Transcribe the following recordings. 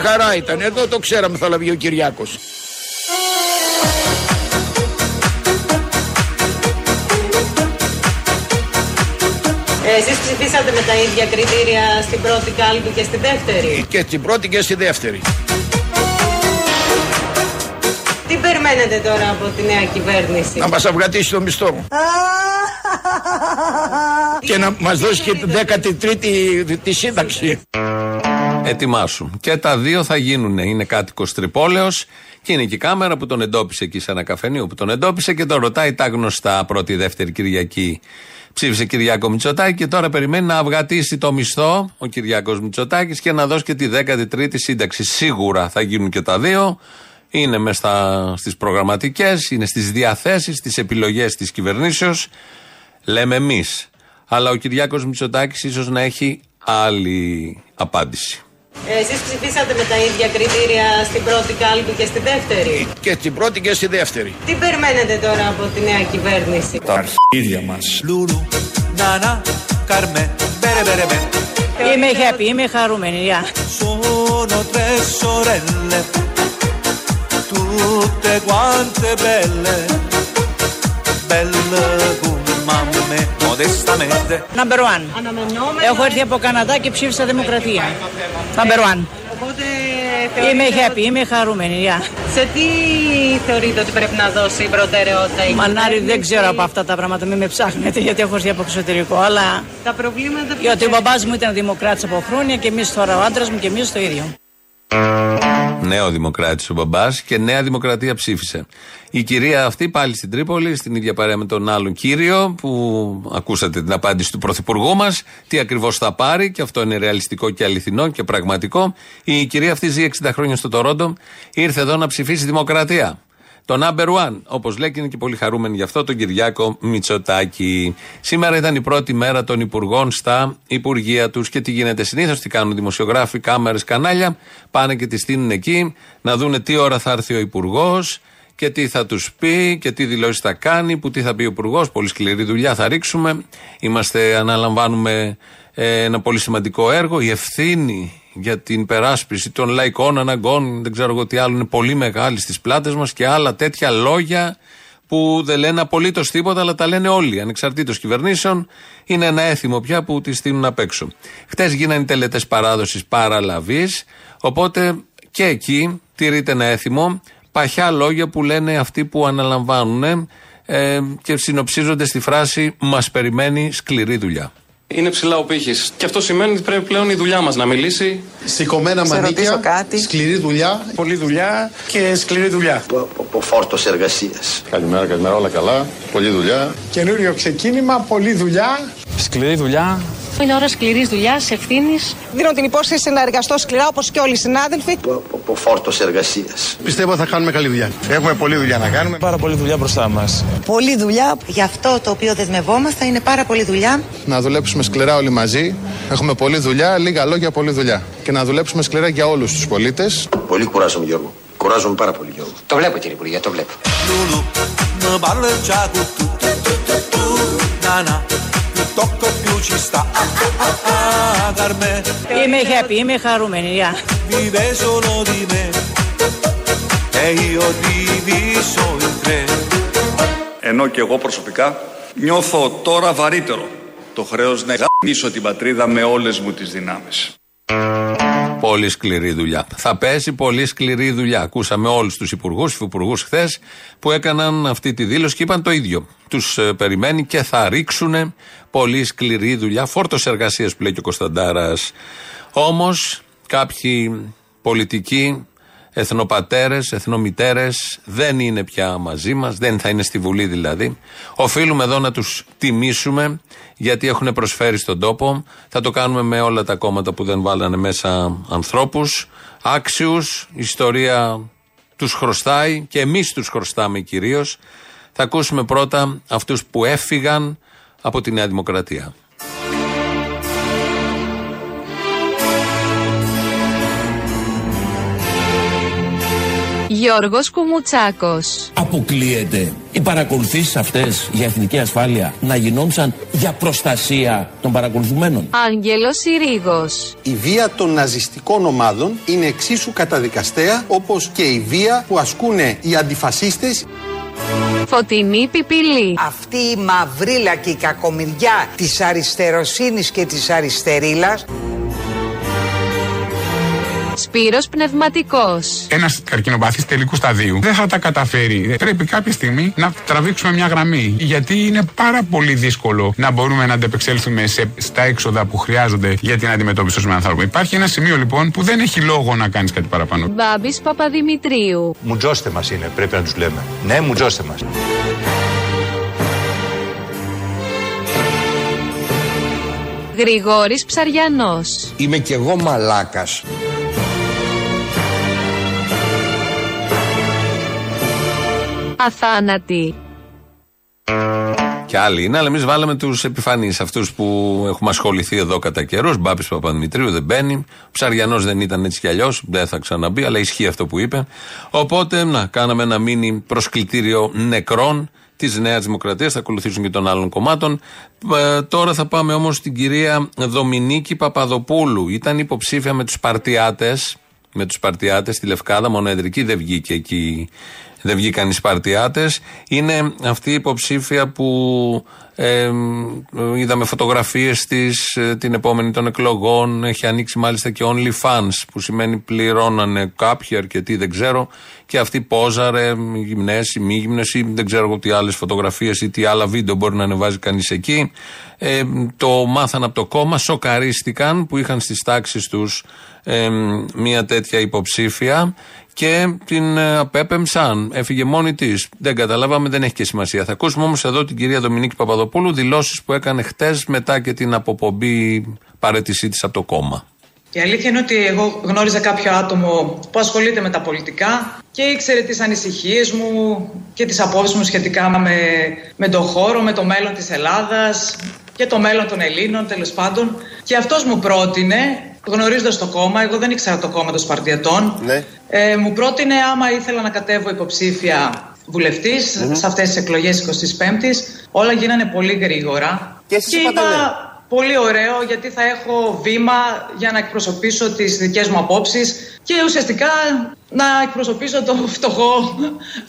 Μια χαρά ήταν. Εδώ το ξέραμε θα λαβεί ο Κυριάκος. Ε, εσείς ψηφίσατε με τα ίδια κριτήρια στην πρώτη κάλπη και στη δεύτερη; Και στην πρώτη και στη δεύτερη. Τι περιμένετε τώρα από τη νέα κυβέρνηση; Να μας αυγατήσει το μισθό. και να μας δώσει και την 13η τη σύνταξη. Ετοιμάσου. Και τα δύο θα γίνουν. Είναι κάτοικος Τρυπόλεως και είναι και η κάμερα που τον εντόπισε εκεί σε ένα καφενείο που τον εντόπισε και τον ρωτάει τα γνωστά πρώτη-δεύτερη Κυριακή. Ψήφισε Κυριάκο Μητσοτάκη και τώρα περιμένει να αυγατήσει το μισθό ο Κυριάκος Μητσοτάκης και να δώσει και τη 13η σύνταξη. Σίγουρα θα γίνουν και τα δύο. Είναι μέσα στις προγραμματικές, είναι στις διαθέσεις, στις επιλογές της κυβερνήσεως. Λέμε εμείς. Αλλά ο Κυριάκος Μητσοτάκης ίσως να έχει άλλη απάντηση. Ε, εσείς ψηφίσατε με τα ίδια κριτήρια στην πρώτη κάλπη και στη δεύτερη; Και στην πρώτη και στη δεύτερη. Τι περιμένετε τώρα από τη νέα κυβέρνηση; Τα αρχίδια μας. Λουλου, Νάνα, Καρμέ, μπερε μπερε μπε. Είμαι happy, είμαι χαρούμενη, γεια. Sono tre sorelle, tutte quante belle, belle come mamme, modestamente. Number one. Αναμενόμενα. Έχω έρθει από Καναδά και ψήφισα Δημοκρατία. Number one. Οπότε Είμαι θεωρείτε happy, ότι- είμαι χαρούμενη, γεια. Σε τι θεωρείτε ότι πρέπει να δώσει η προτεραιότητα η Μανάρι, δεν κυβέρνηση; ξέρω από αυτά τα πράγματα, μην με ψάχνετε γιατί έχω έρθει από εξωτερικό. Αλλά Τα προβλήματα ποια γιατί ο είναι; μπαμπάς μου ήταν δημοκράτης από χρόνια και εμείς τώρα ο άντρας μου και εμείς το ίδιο. Νέο Δημοκράτης ο μπαμπάς και Νέα Δημοκρατία ψήφισε. Η κυρία αυτή πάλι στην Τρίπολη, στην ίδια παρέα με τον άλλον κύριο, που ακούσατε την απάντηση του Πρωθυπουργού μας, τι ακριβώς θα πάρει, και αυτό είναι ρεαλιστικό και αληθινό και πραγματικό. Η κυρία αυτή ζει 60 χρόνια στο Τορόντο, ήρθε εδώ να ψηφίσει Δημοκρατία. Το number one, όπως λέει και είναι και πολύ χαρούμενοι γι' αυτό, τον Κυριάκο Μητσοτάκη. Σήμερα ήταν η πρώτη μέρα των υπουργών στα υπουργεία τους και τι γίνεται συνήθως, τι κάνουν δημοσιογράφοι, κάμερες, κανάλια. Πάνε και τη στείλουν εκεί να δούνε τι ώρα θα έρθει ο υπουργός και τι θα τους πει και τι δηλώσεις θα κάνει, που τι θα πει ο υπουργός. Πολύ σκληρή δουλειά θα ρίξουμε. Είμαστε, αναλαμβάνουμε ε, ένα πολύ σημαντικό έργο. Η ευθύνη για την περάσπιση των λαϊκών αναγκών, δεν ξέρω εγώ τι άλλο, είναι πολύ μεγάλη στις πλάτες μας και άλλα τέτοια λόγια που δεν λένε απολύτως τίποτα, αλλά τα λένε όλοι, ανεξαρτήτως κυβερνήσεων. Είναι ένα έθιμο πια που τη στείλουν απ' έξω. Χτες γίνανε οι τελετές παράδοσης παραλαβής, οπότε και εκεί τηρείται ένα έθιμο. Παχιά λόγια που λένε αυτοί που αναλαμβάνουν ε, και συνοψίζονται στη φράση Μας περιμένει σκληρή δουλειά. Είναι ψηλά ο πύχης. Και αυτό σημαίνει ότι πρέπει πλέον η δουλειά μας να μιλήσει. Σηκωμένα μανίκια, σκληρή δουλειά. Πολλή δουλειά και σκληρή δουλειά. από φόρτος εργασίας. Καλημέρα, καλημέρα, όλα καλά. Πολλή δουλειά. Καινούριο ξεκίνημα, πολλή δουλειά. Σκληρή δουλειά. Είναι ώρα σκληρή δουλειά, ευθύνη. Δίνω την υπόσχεση να εργαστώ σκληρά όπως και όλοι οι συνάδελφοι. Από φόρτος εργασίας. Πιστεύω θα κάνουμε καλή δουλειά. Έχουμε πολλή δουλειά να κάνουμε. Πάρα πολλή δουλειά μπροστά μα. Πολλή δουλειά. Για αυτό το οποίο δεσμευόμαστε είναι πάρα πολλή δουλειά. Να δουλέψουμε σκληρά όλοι μαζί. Έχουμε πολλή δουλειά, λίγα λόγια, πολλή δουλειά. Και να δουλέψουμε σκληρά για όλου του πολίτε. Πολύ κουράζομαι Γιώργο. Κουράζομαι πάρα πολύ Γιώργο. Το βλέπω κύριε Υπουργέ, το βλέπω. Lulu, mi parlo già con tu, tu, tu, tu, tu. Nana, più tocco più ci sta. Ah, ah, ah, ah, Carmè, Είμαι happy, είμαι χαρούμενη, γεια. vive solo di me. E io diviso in tre. Ενώ και εγώ προσωπικά νιώθω τώρα βαρύτερο το χρέος να γαμίσω την πατρίδα με όλες μου τις δυνάμεις. Πολύ σκληρή δουλειά. Θα πέσει πολύ σκληρή δουλειά. Ακούσαμε όλους τους υπουργούς, υφυπουργούς χθες που έκαναν αυτή τη δήλωση και είπαν το ίδιο. Τους περιμένει και θα ρίξουν πολύ σκληρή δουλειά. Φόρτος εργασίας που λέει και ο Κωνσταντάρας. Όμως κάποιοι πολιτικοί, εθνοπατέρες, εθνομητέρες δεν είναι πια μαζί μας, δεν θα είναι στη Βουλή δηλαδή. Οφείλουμε εδώ να τους τιμήσουμε γιατί έχουν προσφέρει στον τόπο. Θα το κάνουμε με όλα τα κόμματα που δεν βάλανε μέσα ανθρώπους, άξιους. Η ιστορία τους χρωστάει και εμείς τους χρωστάμε κυρίως. Θα ακούσουμε πρώτα αυτούς που έφυγαν από τη Νέα Δημοκρατία. Γιώργος Κουμουτσάκος. Αποκλείεται οι παρακολουθήσεις αυτές για εθνική ασφάλεια να γινόντουσαν για προστασία των παρακολουθουμένων. Άγγελος Συρίγος. Η βία των ναζιστικών ομάδων είναι εξίσου καταδικαστέα όπως και η βία που ασκούν οι αντιφασίστες. Φωτεινή Πιπηλή. Αυτή η μαυρίλα και η κακομοιριά της αριστεροσύνης και της αριστερίλας Σπύρος Πνευματικός. Ένας καρκινοπαθής τελικού σταδίου δεν θα τα καταφέρει. Πρέπει κάποια στιγμή να τραβήξουμε μια γραμμή. Γιατί είναι πάρα πολύ δύσκολο να μπορούμε να αντεπεξέλθουμε σε, στα έξοδα που χρειάζονται για την αντιμετώπιση των ανθρώπων. Υπάρχει ένα σημείο λοιπόν που δεν έχει λόγο να κάνεις κάτι παραπάνω. Μπάμπης Παπαδημητρίου. Μουτζώστε μας είναι, πρέπει να τους λέμε. Ναι, μουτζώστε μας. Γρηγόρης Ψαριανός. Είμαι κι εγώ μαλάκας. Αθάνατη. Και άλλοι είναι, αλλά εμείς βάλαμε τους επιφανείς, αυτούς που έχουμε ασχοληθεί εδώ κατά καιρό. Μπάπης Παπαδημητρίου δεν μπαίνει. Ο Ψαριανός δεν ήταν έτσι κι αλλιώς, δεν θα ξαναμπεί, αλλά ισχύει αυτό που είπε. Οπότε, να, κάναμε ένα μίνι προσκλητήριο νεκρών της Νέας Δημοκρατίας. Θα ακολουθήσουν και των άλλων κομμάτων. Ε, τώρα θα πάμε όμως στην κυρία Δομινίκη Παπαδοπούλου. Ήταν υποψήφια με τους Παρτιάτες. Με τους Παρτιάτες στη Λευκάδα, μονοεδρική, δεν βγήκε εκεί δεν βγήκαν οι Σπαρτιάτες. Είναι αυτή η υποψήφια που ε, είδαμε φωτογραφίες της ε, την επόμενη των εκλογών. Έχει ανοίξει μάλιστα και OnlyFans, που σημαίνει πληρώνανε κάποιοι, αρκετοί δεν ξέρω. Και αυτή πόζαρε, γυμνές ή μη γυμνές ή δεν ξέρω εγώ τι άλλες φωτογραφίες ή τι άλλα βίντεο μπορεί να ανεβάζει κανείς εκεί. Ε, το μάθαν από το κόμμα, σοκαρίστηκαν που είχαν στις τάξεις τους ε, μια τέτοια υποψήφια και την ε, απέπεμψαν. Έφυγε μόνη της. Δεν καταλάβαμε, δεν έχει και σημασία. Θα ακούσουμε όμως εδώ την κυρία Δομινίκη Παπαδοπούλου δηλώσεις που έκανε χτες μετά και την αποπομπή παρέτησή της από το κόμμα. Η αλήθεια είναι ότι εγώ γνώριζα κάποιο άτομο που ασχολείται με τα πολιτικά και ήξερε τις ανησυχίες μου και τις απόψεις μου σχετικά με, με τον χώρο, με το μέλλον της Ελλάδας και το μέλλον των Ελλήνων τέλος πάντων. Και αυτός μου πρότεινε γνωρίζοντας το κόμμα, εγώ δεν ήξερα το κόμμα των Σπαρτιατών. Ναι. Ε, μου πρότεινε άμα ήθελα να κατέβω υποψήφια βουλευτής mm-hmm. σε αυτές τις εκλογές 25η. Όλα γίνανε πολύ γρήγορα. Και, και είπα, ναι. πολύ ωραίο γιατί θα έχω βήμα για να εκπροσωπήσω τις δικές μου απόψεις και ουσιαστικά να εκπροσωπήσω το φτωχό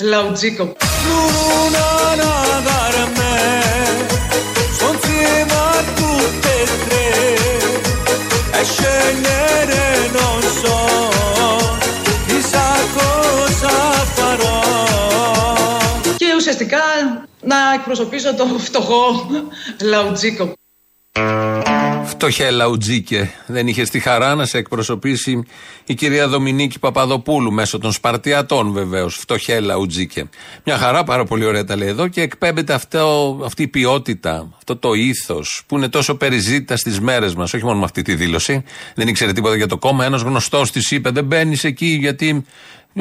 λαουτζίκο. Και ουσιαστικά να εκπροσωπήσω το φτωχό λαουτζίκο. Φτωχέ λαουτζίκε. Δεν είχε τη χαρά να σε εκπροσωπήσει η κυρία Δομινίκη Παπαδοπούλου μέσω των Σπαρτιατών βεβαίως. Φτωχέ λαουτζίκε. Μια χαρά, πάρα πολύ ωραία τα λέει εδώ και εκπέμπεται αυτό, αυτή η ποιότητα, αυτό το ήθος που είναι τόσο περιζήτητα στις μέρες μας. Όχι μόνο με αυτή τη δήλωση. Δεν ήξερε τίποτα για το κόμμα. Ένας γνωστός της είπε: Δεν μπαίνεις εκεί γιατί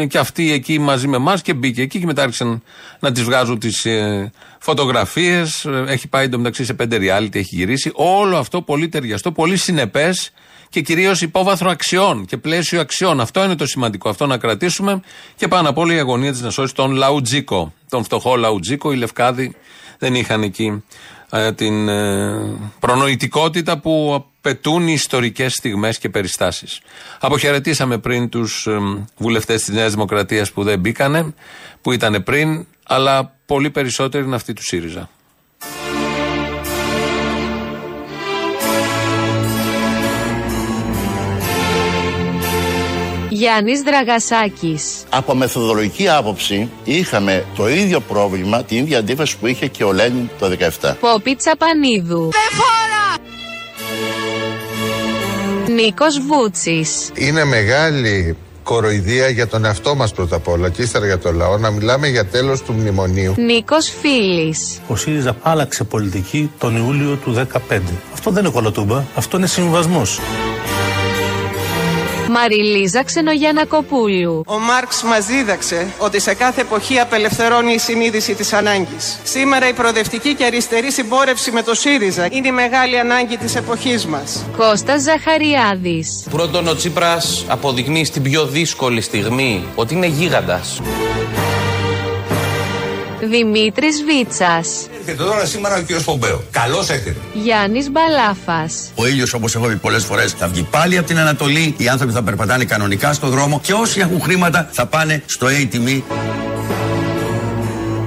και αυτή εκεί μαζί με εμάς και μπήκε εκεί και μετά άρχισαν να τη βγάζουν τις ε, φωτογραφίες. Έχει πάει εντωμεταξύ σε πέντε reality, έχει γυρίσει. Όλο αυτό πολύ ταιριαστό, πολύ συνεπές και κυρίως υπόβαθρο αξιών και πλαίσιο αξιών. Αυτό είναι το σημαντικό. Αυτό να κρατήσουμε και πάνω απ' όλα η αγωνία της να σώσει τον Λαουτζίκο. Τον φτωχό Λαουτζίκο. Οι Λευκάδοι δεν είχαν εκεί ε, την ε, προνοητικότητα που απαιτούν οι ιστορικές στιγμές και περιστάσεις. Αποχαιρετήσαμε πριν τους ε, βουλευτές της Νέας Δημοκρατίας που δεν μπήκανε, που ήταν πριν, αλλά πολύ περισσότεροι είναι αυτοί του ΣΥΡΙΖΑ. Γιάννης Δραγασάκης. Από μεθοδολογική άποψη είχαμε το ίδιο πρόβλημα, την ίδια αντίφαση που είχε και ο Λένιν το 17. Πόπι Τσαπανίδου. Νίκος Βούτσης. Είναι μεγάλη κοροϊδία για τον εαυτό μας πρώτα απ' όλα και ύστερα για τον λαό να μιλάμε για τέλος του μνημονίου. Νίκος Φίλης. Ο ΣΥΡΙΖΑ άλλαξε πολιτική τον Ιούλιο του 2015. Αυτό δεν είναι κολοτούμπα, αυτό είναι συμβασμός. Μαριλίζα Ξενογιανακοπούλου. Ο Μάρξ μας δίδαξε ότι σε κάθε εποχή απελευθερώνει η συνείδηση της ανάγκης. Σήμερα η προοδευτική και αριστερή συμπόρευση με το ΣΥΡΙΖΑ είναι η μεγάλη ανάγκη της εποχής μας. Κώστας Ζαχαριάδης. Πρώτον, ο Τσίπρας αποδεικνύει στην πιο δύσκολη στιγμή ότι είναι γίγαντας. Δημήτρης Βίτσας. Έρχεται τώρα σήμερα ο κύριος Πομπέο. Καλώς έρχεται. Γιάννης Μπαλάφας. Ο ήλιος, όπως έχω πει πολλές φορές, θα βγει πάλι από την Ανατολή. Οι άνθρωποι θα περπατάνε κανονικά στον δρόμο και όσοι έχουν χρήματα θα πάνε στο ATM.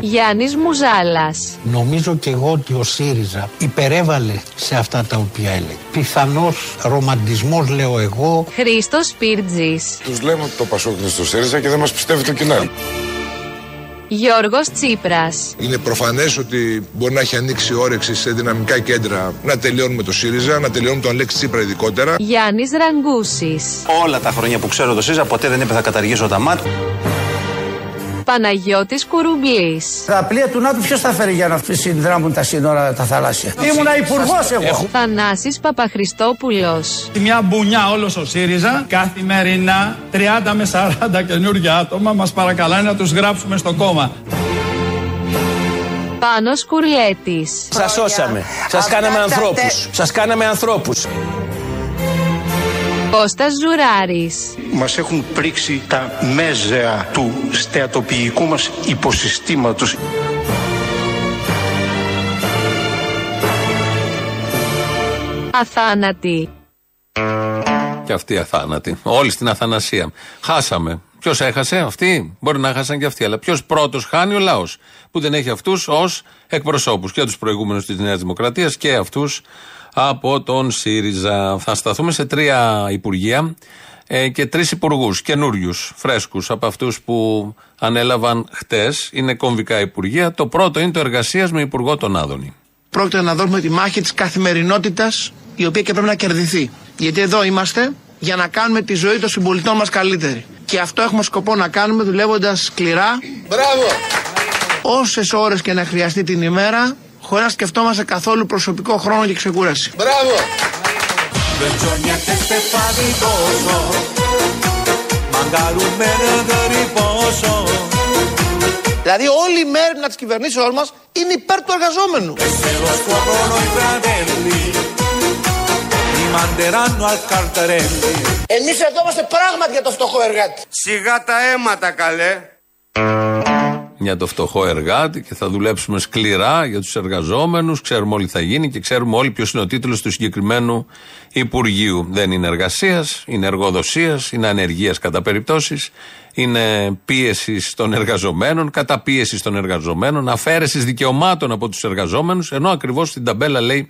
Γιάννης Μουζάλας. Νομίζω και εγώ ότι ο ΣΥΡΙΖΑ υπερέβαλε σε αυτά τα οποία έλεγε. Πιθανώς ρομαντισμός λέω εγώ. Χρήστος Σπίρτζης. Τους λέμε ότι το Πασόκ είναι στο ΣΥΡΙΖΑ και δεν μας πιστεύει το κοινό. Γιώργος Τσίπρας. Είναι προφανές ότι μπορεί να έχει ανοίξει όρεξη σε δυναμικά κέντρα να τελειώνουμε το ΣΥΡΙΖΑ, να τελειώνουμε τον Αλέξη Τσίπρα ειδικότερα. Γιάννης Ραγκούσης. Όλα τα χρόνια που ξέρω το ΣΥΡΙΖΑ ποτέ δεν είπε θα καταργήσω τα ΜΑΤ. Παναγιώτης Κουρουμπλής. Τα πλοία του ΝΑΤΟ ποιος θα φέρει για να συνδράμουν τα σύνορα τα θαλάσσια; Ήμουνα υπουργός εγώ. Θανάσης Παπαχρηστόπουλος. Μια μπουνιά όλος ο ΣΥΡΙΖΑ καθημερινά 30 με 40 καινούργια άτομα μας παρακαλάνε να τους γράψουμε στο κόμμα. Πάνος Κουρλέτης. Σας σώσαμε. Σας κάναμε ανθρώπους. Σας κάναμε ανθρώπους. Κώστας Ζουράρης. Μας έχουν πρίξει τα μέζεα του στεατοποιικού μας υποσυστήματος. Αθάνατη. Και αυτοί αθάνατοι. Όλοι στην αθανασία. Χάσαμε. Ποιος έχασε, αυτοί. Μπορεί να χάσαν και αυτοί. Αλλά ποιος πρώτος χάνει, ο λαός. Που δεν έχει αυτούς ως εκπροσώπους. Και τους προηγούμενους της Νέας Δημοκρατίας και αυτούς από τον ΣΥΡΙΖΑ. Θα σταθούμε σε τρία υπουργεία ε, και τρεις υπουργούς καινούριους, φρέσκους από αυτούς που ανέλαβαν χτες. Είναι κομβικά υπουργεία. Το πρώτο είναι το εργασίας με υπουργό τον Άδωνη. Πρόκειται να δώσουμε τη μάχη της καθημερινότητας η οποία και πρέπει να κερδιθεί. Γιατί εδώ είμαστε για να κάνουμε τη ζωή των συμπολιτών μας καλύτερη. Και αυτό έχουμε σκοπό να κάνουμε δουλεύοντας σκληρά. Μπράβο! Όσες ώρες και να χρειαστεί την ημέρα, χωρίς να σκεφτόμαστε καθόλου προσωπικό χρόνο και ξεκούραση. Μπράβο! Vergognate ste faticoso, magari un meno di riposo. Δηλαδή, όλη η μέρημνα της κυβερνήσεώς μας είναι υπέρ του εργαζόμενου. E se lo scoprono i fratelli, li manderanno al Cartarelli. Εμείς εδώ είμαστε πράγματι για το φτωχό εργάτη. Σιγά τα αίματα καλέ. Για το φτωχό εργάτη και θα δουλέψουμε σκληρά για τους εργαζόμενους. Ξέρουμε όλοι τι θα γίνει και ξέρουμε όλοι ποιος είναι ο τίτλος του συγκεκριμένου Υπουργείου. Δεν είναι εργασίας, είναι εργοδοσίας, είναι ανεργίας κατά περιπτώσεις, είναι πίεσης των εργαζομένων, καταπίεσης των εργαζομένων, αφαίρεσης δικαιωμάτων από τους εργαζόμενους, ενώ ακριβώς στην ταμπέλα λέει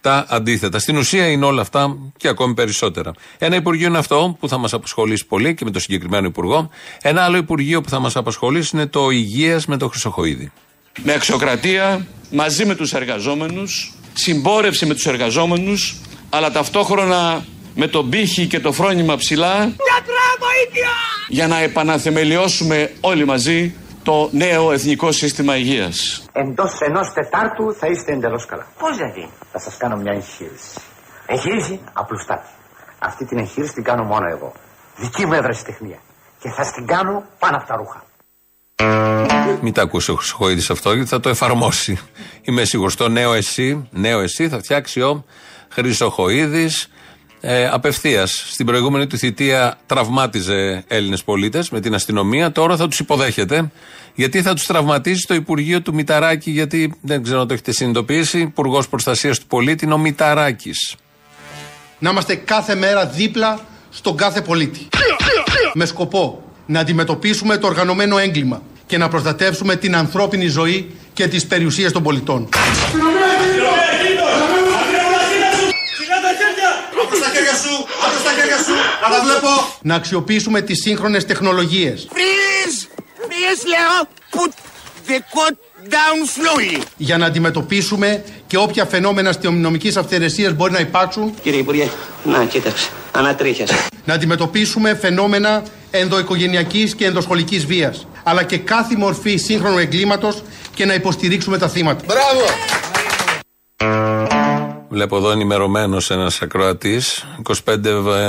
τα αντίθετα. Στην ουσία είναι όλα αυτά και ακόμη περισσότερα. Ένα Υπουργείο είναι αυτό που θα μας απασχολήσει πολύ και με το συγκεκριμένο Υπουργό. Ένα άλλο Υπουργείο που θα μας απασχολήσει είναι το Υγείας με το Χρυσοχοίδη. Με αξιοκρατία, μαζί με τους εργαζόμενους, συμπόρευση με τους εργαζόμενους, αλλά ταυτόχρονα με τον πύχη και το φρόνημα ψηλά για να επαναθεμελιώσουμε όλοι μαζί το νέο εθνικό σύστημα υγείας. Εντός ενός Τετάρτου θα είστε εντελώς καλά. Πώς δηλαδή, θα σας κάνω μια εγχείρηση. Εγχείρηση απλουστάτη. Αυτή την εγχείρηση την κάνω μόνο εγώ. Δική μου ευρεσιτεχνία. Και θα την κάνω πάνω από τα ρούχα. Μην τα ακούσει ο Χρυσοχοίδης αυτό, γιατί θα το εφαρμόσει. Είμαι σίγουρος. Το νέο εσύ, νέο εσύ θα φτιάξει ο Χρυσοχοίδης ε, απευθείας. Στην προηγούμενη του θητεία τραυμάτιζε Έλληνες πολίτες με την αστυνομία. Τώρα θα τους υποδέχεται. Γιατί θα τους τραυματίζει το Υπουργείο του Μηταράκη, γιατί δεν ξέρω αν το έχετε συνειδητοποιήσει. Υπουργός Προστασίας του Πολίτη είναι ο Μηταράκης. Να είμαστε κάθε μέρα δίπλα στον κάθε πολίτη. Με σκοπό να αντιμετωπίσουμε το οργανωμένο έγκλημα και να προστατεύσουμε την ανθρώπινη ζωή και τις περιουσίες των πολιτών. Να τα βλέπω. Να αξιοποιήσουμε τις σύγχρονες τεχνολογίες Freeze! Freeze, λέω! Put the coat down slowly. για να αντιμετωπίσουμε και όποια φαινόμενα αστυνομικής αυθαιρεσίας μπορεί να υπάρξουν Κύριε Υπουργέ, να κοίταξε. Ανατρίχιασε. να αντιμετωπίσουμε φαινόμενα ενδοοικογενειακής και ενδοσχολικής βίας αλλά και κάθε μορφή σύγχρονου εγκλήματος και να υποστηρίξουμε τα θύματα. Μπράβο! Βλέπω εδώ ενημερωμένος ένας ακροατής. 25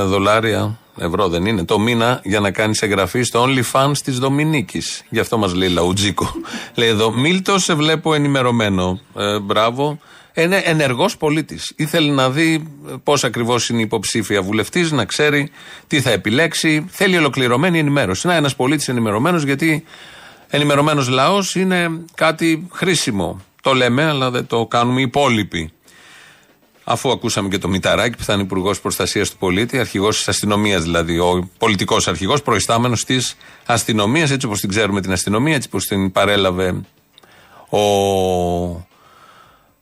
δολάρια ευρώ δεν είναι, το μήνα για να κάνεις εγγραφή στο OnlyFans της Δομινίκης. Γι' αυτό μας λέει Λαουτζίκο. λέει εδώ, Μίλτο, σε βλέπω ενημερωμένο. Ε, μπράβο. Είναι ενεργός πολίτης. Ήθελε να δει πώς ακριβώς είναι υποψήφια βουλευτής, να ξέρει τι θα επιλέξει. Θέλει ολοκληρωμένη ενημέρωση. Να, ένας πολίτης ενημερωμένος, γιατί ενημερωμένος λαός είναι κάτι χρήσιμο. Το λέμε, αλλά δεν το κάνουμε οι υπόλοιποι. Αφού ακούσαμε και το Μηταράκη που θα είναι υπουργός προστασίας του πολίτη, αρχηγός της αστυνομίας δηλαδή, ο πολιτικός αρχηγός, προϊστάμενος της αστυνομίας, έτσι όπως την ξέρουμε την αστυνομία, έτσι όπως την παρέλαβε ο.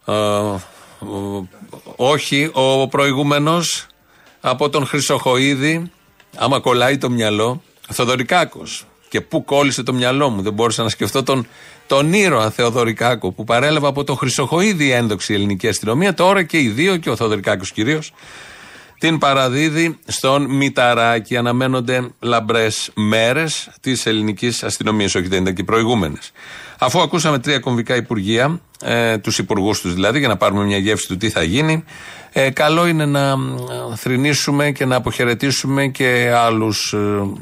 ε, ο- όχι, ο προηγούμενος από τον Χρυσοχοίδη, άμα κολλάει το μυαλό, Θοδωρικάκος. Και πού κόλλησε το μυαλό μου, δεν μπόρεσα να σκεφτώ τον, τον ήρωα Θεοδωρικάκο που παρέλαβε από το Χρυσοχοίδη η ένδοξη ελληνική αστυνομία. Τώρα και οι δύο, και ο Θοδωρικάκο κυρίως, την παραδίδει στον Μηταράκη. Αναμένονται λαμπρές μέρες της ελληνικής αστυνομίας, όχι δεν ήταν και οι προηγούμενες. Αφού ακούσαμε τρία κομβικά υπουργεία, ε, τους υπουργούς τους δηλαδή, για να πάρουμε μια γεύση του τι θα γίνει, ε, καλό είναι να ε, θρηνήσουμε και να αποχαιρετήσουμε και άλλους ε,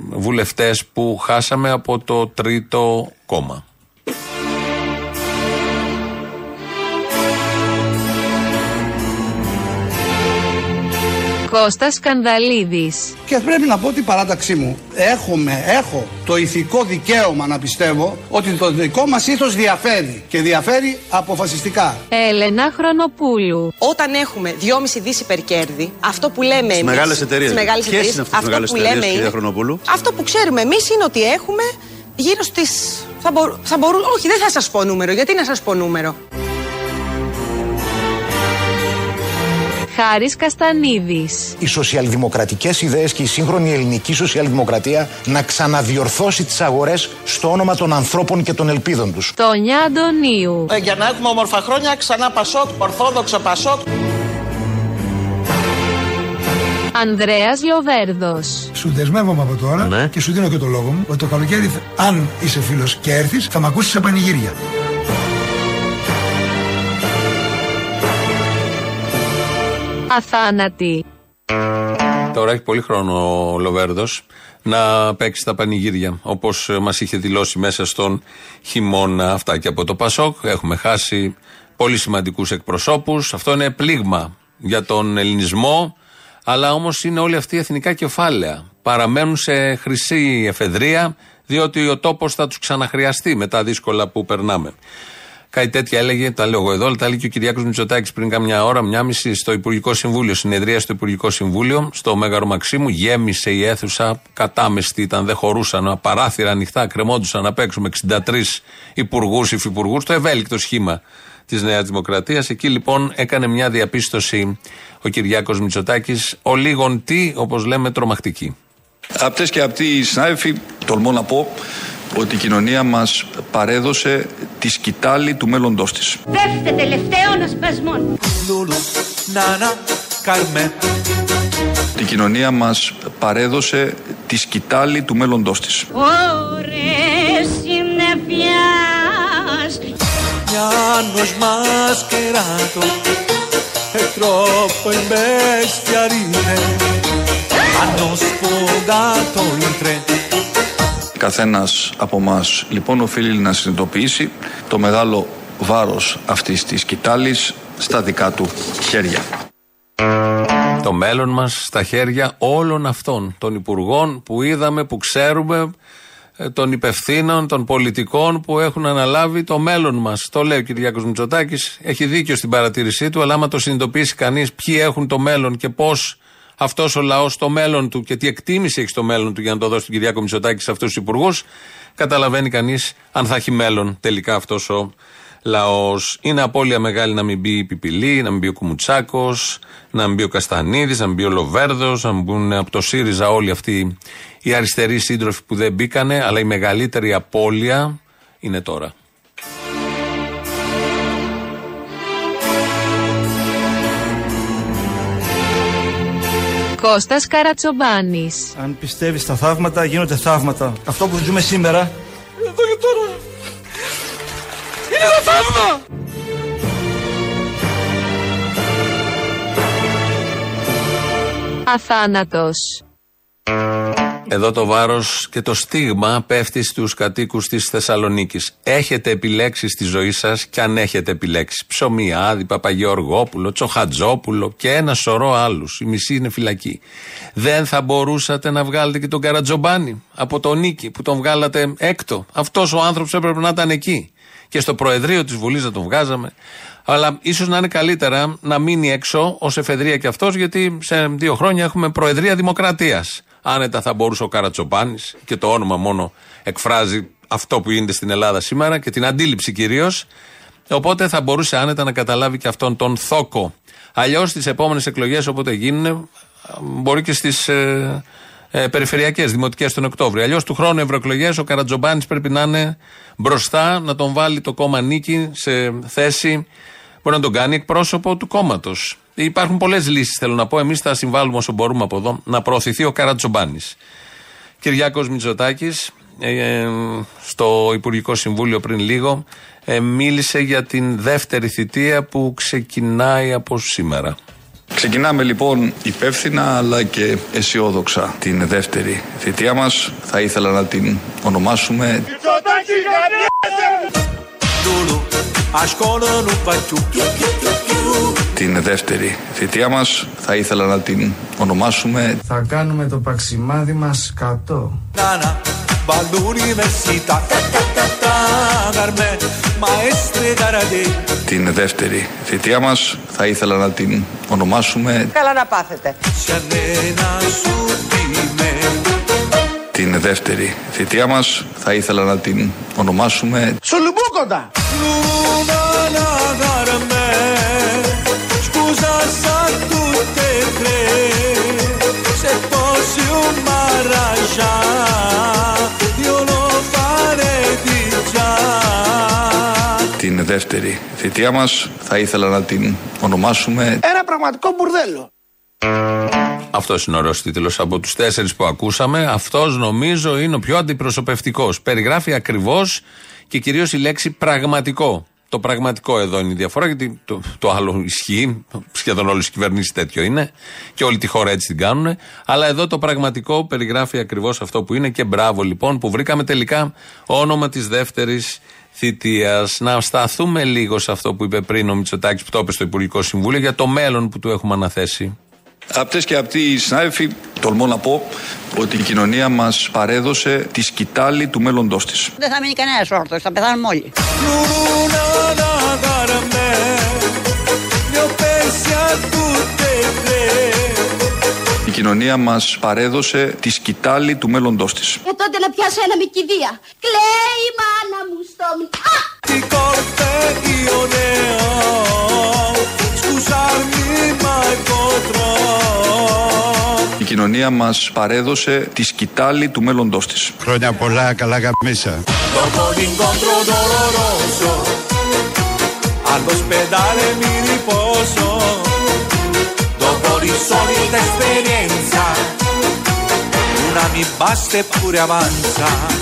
βουλευτές που χάσαμε από το τρίτο κόμμα. Κώστας Σκανδαλίδης. Και πρέπει να πω ότι η παράταξή μου έχουμε, έχω το ηθικό δικαίωμα να πιστεύω ότι το δικό μας ήθος διαφέρει και διαφέρει αποφασιστικά. Έλενα Χρονοπούλου. Όταν έχουμε 2,5 δις υπερκέρδη, αυτό που λέμε Στις εμείς. μεγάλες εταιρείες. στις μεγάλες Ποιες εταιρείες, είναι αυτές οι αυτό μεγάλες που εταιρείες, λέμε κυρία είναι- Χρονοπούλου; Αυτό που ξέρουμε εμείς είναι ότι έχουμε γύρω στις. Θα, μπορού, θα μπορούν, όχι, δεν θα σας πω νούμερο. Γιατί να σας πω νούμερο. Χάρης Καστανίδης. οι σοσιαλδημοκρατικές ιδέες και η σύγχρονη ελληνική σοσιαλδημοκρατία να ξαναδιορθώσει τις αγορές στο όνομα των ανθρώπων και των ελπίδων τους. Τόνια Αντωνίου. Ε, για να έχουμε όμορφα χρόνια, ξανά Πασόκ, Ορθόδοξο Πασόκ. Ανδρέας Λοβέρδος. Σου δεσμεύομαι από τώρα και σου δίνω και το λόγο μου ότι το καλοκαίρι, θα- αν είσαι φίλος και έρθεις, θα με ακούσεις σε πανηγύρια. Αθάνατη. Τώρα έχει πολύ χρόνο ο Λοβέρδος να παίξει τα πανηγύρια. Όπως μας είχε δηλώσει μέσα στον χειμώνα αυτά και από το Πασόκ. Έχουμε χάσει πολύ σημαντικούς εκπροσώπους. Αυτό είναι πλήγμα για τον ελληνισμό. Αλλά όμως είναι όλοι αυτοί εθνικά κεφάλαια. Παραμένουν σε χρυσή εφεδρεία, διότι ο τόπος θα τους ξαναχρειαστεί με τα δύσκολα που περνάμε. Κάτι τέτοια έλεγε, τα λέω εγώ εδώ, αλλά τα λέει και ο Κυριάκος Μητσοτάκης πριν κάμια ώρα, μια μισή στο Υπουργικό Συμβούλιο. Συνεδρία στο Υπουργικό Συμβούλιο, στο Μέγαρο Μαξίμου. Γέμισε η αίθουσα, κατάμεστη ήταν, δεν χωρούσαν, παράθυρα ανοιχτά, κρεμόντουσαν απ' έξω με 63 υπουργούς, υφυπουργούς, το ευέλικτο σχήμα της Νέας Δημοκρατίας. Εκεί λοιπόν έκανε μια διαπίστωση ο Κυριάκος Μητσοτάκης, ο λίγον τι, όπως λέμε, τρομακτική. Απτές και αυτοί οι συνάδελφοι, τολμώ να πω ότι η κοινωνία μας παρέδωσε τη σκητάλη του μέλλοντός της. Δεύτε τελευταίων ασπασμών. Λουλου, νάνα, καρμέ. Η κοινωνία μας παρέδωσε τη σκητάλη του μέλλοντός της. Ωρες συννεφιάς. Pianos mascherato e troppo in bestiarine hanno sfogato il treno. Καθένας από μας λοιπόν οφείλει να συνειδητοποιήσει το μεγάλο βάρος αυτής της σκητάλης στα δικά του χέρια. Το μέλλον μας στα χέρια όλων αυτών των υπουργών που είδαμε, που ξέρουμε, ε, των υπευθύνων, των πολιτικών που έχουν αναλάβει το μέλλον μας. Το λέει ο Κυριάκος Μητσοτάκης. Έχει δίκιο στην παρατήρησή του, αλλά άμα το συνειδητοποιήσει κανείς ποιοι έχουν το μέλλον και πώς αυτός ο λαός το μέλλον του και τι εκτίμηση έχει στο μέλλον του για να το δώσει τον Κυριάκο Μητσοτάκη σε αυτούς τους υπουργούς, καταλαβαίνει κανείς αν θα έχει μέλλον τελικά αυτός ο λαός. Είναι απώλεια μεγάλη να μην μπει η Πιπηλή, να μην μπει ο Κουμουτσάκος, να μην μπει ο Καστανίδης, να μην μπει ο Λοβέρδος, να μπουν από το ΣΥΡΙΖΑ όλοι αυτοί οι αριστεροί σύντροφοι που δεν μπήκανε, αλλά η μεγαλύτερη απώλεια είναι τώρα. Κώστας Καρατσομπάνης. Αν πιστεύεις στα θαύματα, γίνονται θαύματα. Αυτό που ζούμε σήμερα. Εδώ και τώρα. Είναι ένα θαύμα! Αθάνατος. Εδώ το βάρος και το στίγμα πέφτει στους κατοίκους της Θεσσαλονίκης. Έχετε επιλέξει στη ζωή σας και αν έχετε επιλέξει. Ψωμιάδη, Παπαγεωργόπουλο, Τσοχατζόπουλο και ένα σωρό άλλους. Η μισή είναι φυλακή. Δεν θα μπορούσατε να βγάλετε και τον Καρατζομπάνη από τον Νίκη που τον βγάλατε έκτο. Αυτός ο άνθρωπος έπρεπε να ήταν εκεί. Και στο Προεδρείο της Βουλής να τον βγάζαμε. Αλλά ίσως να είναι καλύτερα να μείνει έξω ως εφεδρεία και αυτός, γιατί σε δύο χρόνια έχουμε Προεδρία Δημοκρατίας. Άνετα θα μπορούσε ο Καρατσοπάνης και το όνομα μόνο εκφράζει αυτό που γίνεται στην Ελλάδα σήμερα και την αντίληψη κυρίως. Οπότε θα μπορούσε άνετα να καταλάβει και αυτόν τον θόκο. Αλλιώς στι επόμενες εκλογές, όποτε γίνουν, μπορεί και στις ε, ε, περιφερειακές, δημοτικές τον Οκτώβριο. Αλλιώς του χρόνου ευρωεκλογές ο Καρατζομπάνη πρέπει να είναι μπροστά, να τον βάλει το κόμμα νίκη σε θέση. Μπορεί να τον κάνει εκπρόσωπο του κόμματος. Υπάρχουν πολλές λύσεις, θέλω να πω. Εμείς θα συμβάλλουμε όσο μπορούμε από εδώ να προωθηθεί ο Καρατζομπάνη. Κυριάκος Μητσοτάκης, ε, στο Υπουργικό Συμβούλιο πριν λίγο, ε, μίλησε για την δεύτερη θητεία που ξεκινάει από σήμερα. Ξεκινάμε λοιπόν υπεύθυνα αλλά και αισιόδοξα την δεύτερη θητεία μας. Θα ήθελα να την ονομάσουμε την δεύτερη θητεία μας. Θα ήθελα να την ονομάσουμε Θα κάνουμε το παξιμάδι μας κατώ. την δεύτερη θητεία μας. Θα ήθελα να την ονομάσουμε Καλά να πάθετε. Την δεύτερη θητεία μας. Θα ήθελα να την ονομάσουμε Σουλουμπούκοντα! την δεύτερη θητεία μας. Θα ήθελα να την ονομάσουμε Ένα πραγματικό μπουρδέλο. Αυτός είναι ο ωραίο τίτλο από τους τέσσερις που ακούσαμε. Αυτός νομίζω είναι ο πιο αντιπροσωπευτικός. Περιγράφει ακριβώς και κυρίως η λέξη πραγματικό. Το πραγματικό εδώ είναι η διαφορά, γιατί το, το άλλο ισχύει. Σχεδόν όλες οι κυβερνήσεις τέτοιο είναι. Και όλη τη χώρα έτσι την κάνουν. Αλλά εδώ το πραγματικό περιγράφει ακριβώς αυτό που είναι. Και μπράβο λοιπόν που βρήκαμε τελικά όνομα της δεύτερης θητείας. Να σταθούμε λίγο σε αυτό που είπε πριν ο Μητσοτάκης που το είπε στο Υπουργικό Συμβούλιο για το μέλλον που του έχουμε αναθέσει. Αυτέ και αυτοί οι συνάδελφοι, τολμώ να πω ότι η κοινωνία μας παρέδωσε τη σκητάλη του μέλλοντός της. Δεν θα μείνει κανένας όρθιος, θα πεθάνουμε όλοι. Η κοινωνία μας παρέδωσε τη σκητάλη του μέλλοντός της. Και τότε να πιάσω ένα με κηδεία. Κλαίει η μάνα μου στο μη... Η κοινωνία μας παρέδωσε τη σκητάλη του μέλλοντο της. Χρόνια πολλά, καλά και μισά.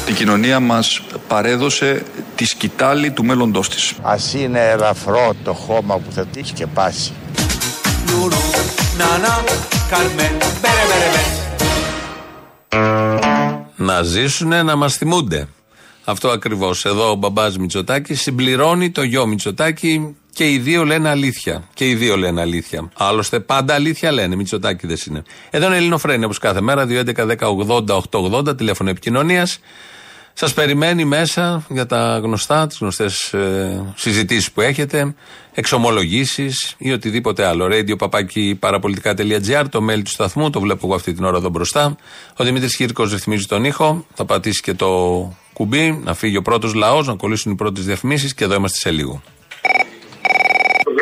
Η κοινωνία μας παρέδωσε τη σκητάλη του μέλλοντός της. Ας είναι ελαφρό το χώμα που θα τη σκεπάσει. Lulu, Nana, Carmen, bere bere bere. Να ζήσουνε να μας θυμούνται. Αυτό ακριβώς. Εδώ ο μπαμπάς Μητσοτάκης συμπληρώνει το γιο Μητσοτάκη και οι δύο λένε αλήθεια. Και οι δύο λένε αλήθεια. Άλλωστε πάντα αλήθεια λένε. Μητσοτάκη δεν είναι. Εδώ είναι Ελληνοφρένια όπως κάθε μέρα. 2.11.10.80.880 τηλέφωνο επικοινωνίας. Σας περιμένει μέσα για τα γνωστά, τις γνωστές ε, συζητήσεις που έχετε, εξομολογήσεις ή οτιδήποτε άλλο. Radio παπάκι παραπολιτικά.gr, το mail του σταθμού, το βλέπω εγώ αυτή την ώρα εδώ μπροστά. Ο Δημήτρης Κύρκο ρυθμίζει τον ήχο. Θα πατήσει και το κουμπί, να φύγει ο πρώτος λαός, να κολλήσουν οι πρώτες διαφημίσεις και εδώ είμαστε σε λίγο.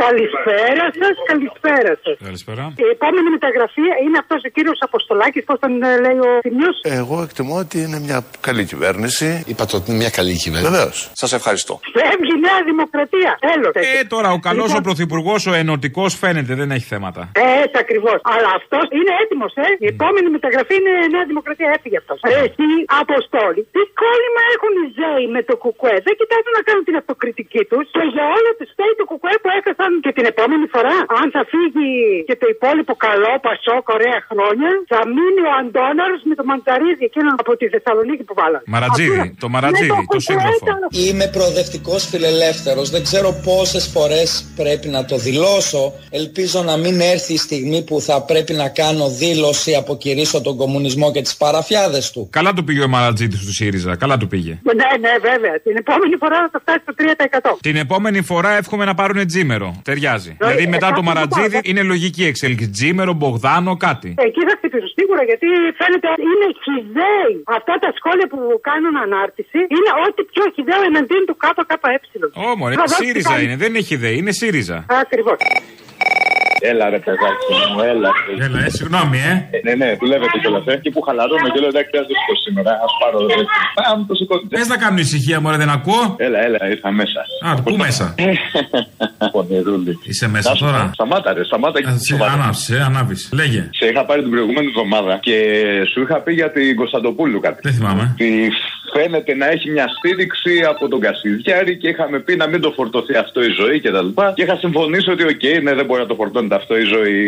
Καλησπέρα σας, καλησπέρα σας. Καλησπέρα. Η επόμενη μεταγραφή είναι αυτός ο κύριος Αποστολάκης, πώς τον ε, λέει ο Θημιό. Εγώ εκτιμώ ότι είναι μια καλή κυβέρνηση. Είπατε ότι είναι μια καλή κυβέρνηση. Βεβαίως. Σας ευχαριστώ. Φεύγει η Νέα Δημοκρατία. Τέλο. Ε, τώρα ο καλός ο πρωθυπουργός, ο ενωτικός φαίνεται, δεν έχει θέματα. Έτσι ακριβώς. Αλλά αυτός είναι έτοιμος, ε. Η επόμενη μεταγραφή είναι Νέα Δημοκρατία. Έφυγε αυτός. Εσύ, Αποστόλη, τι κόλλημα έχουν οι Ζέοι με το Κουκουέ; Δεν κοιτάζουν να κάνουν την αυτοκριτική τους και για όλα του φταίει το Κουκουέ που έκασαν αν και την επόμενη φορά, αν θα φύγει και το υπόλοιπο καλό Πασόκ, ωραία χρόνια, θα μείνει ο Αντώναρος με το Μαντζαρίδη, εκείνον από τη Θεσσαλονίκη που βάλανε. Μαρατζίδη, Αυτό- το Μαρατζίδη, Ναι, το σύντροφο. κουκουέ ήταν- Είμαι προοδευτικός φιλελεύθερος. Δεν ξέρω πόσες φορές πρέπει να το δηλώσω. Ελπίζω να μην έρθει η στιγμή που θα πρέπει να κάνω δήλωση, αποκηρύσω τον κομμουνισμό και τις παραφιάδες του. Καλά του πήγε ο Μαρατζίδη του ΣΥΡΙΖΑ. Καλά του πήγε. Ναι, ναι, βέβαια. Την επόμενη φορά θα φτάσει στο 3%. Την επόμενη φορά εύχομαι να πάρουν τζίμερο. Ταιριάζει. Δηλαδή μετά το κάτι που Μαρατζίδη πάω. είναι λογική εξέλιξη. Τζίμερο, Μπογδάνο, κάτι. Εκεί θα χτυπήσω σίγουρα γιατί φαίνεται είναι χιδαίοι. Αυτά τα σχόλια που κάνουν ανάρτηση είναι ό,τι πιο χιδαίο εναντίον του ΚΚΕ. Όμω, ΣΥΡΙΖΑ είναι, δεν έχει ιδέα, είναι ΣΥΡΙΖΑ. Ακριβώς. Έλα ρε παιδάκι μου, έλα. Έλα, ε, συγγνώμη, ε. Ναι, ναι, δουλεύετε κιόλας. Ε. Και που χαλαρώνω και λέω εντάξει, α το σήμερα. Α πάρω ρε. Α, μου το σηκώνετε. Πες να κάνω ησυχία, μωρέ, δεν ακούω. Έλα, έλα, ήρθα μέσα. Α, πού μέσα; Πονηρούλη. Είσαι μέσα Να σου πω, τώρα. Σταμάτα, ρε, σταμάτα. Ανάψε, ανάβεις. Λέγε. Σε είχα πάρει την προηγούμενη εβδομάδα και σου είχα πει για την Κωνσταντοπούλου κάτι. Δεν θυμάμαι. Ότι φαίνεται να έχει μια στήριξη από τον Κασιδιάρη και είχαμε πει να μην το φορτωθεί αυτό η Ζωή κτλ. Και, και είχα συμφωνήσει ότι, οκ, ναι, δεν μπορεί να το φορτώνεται αυτό η Ζωή.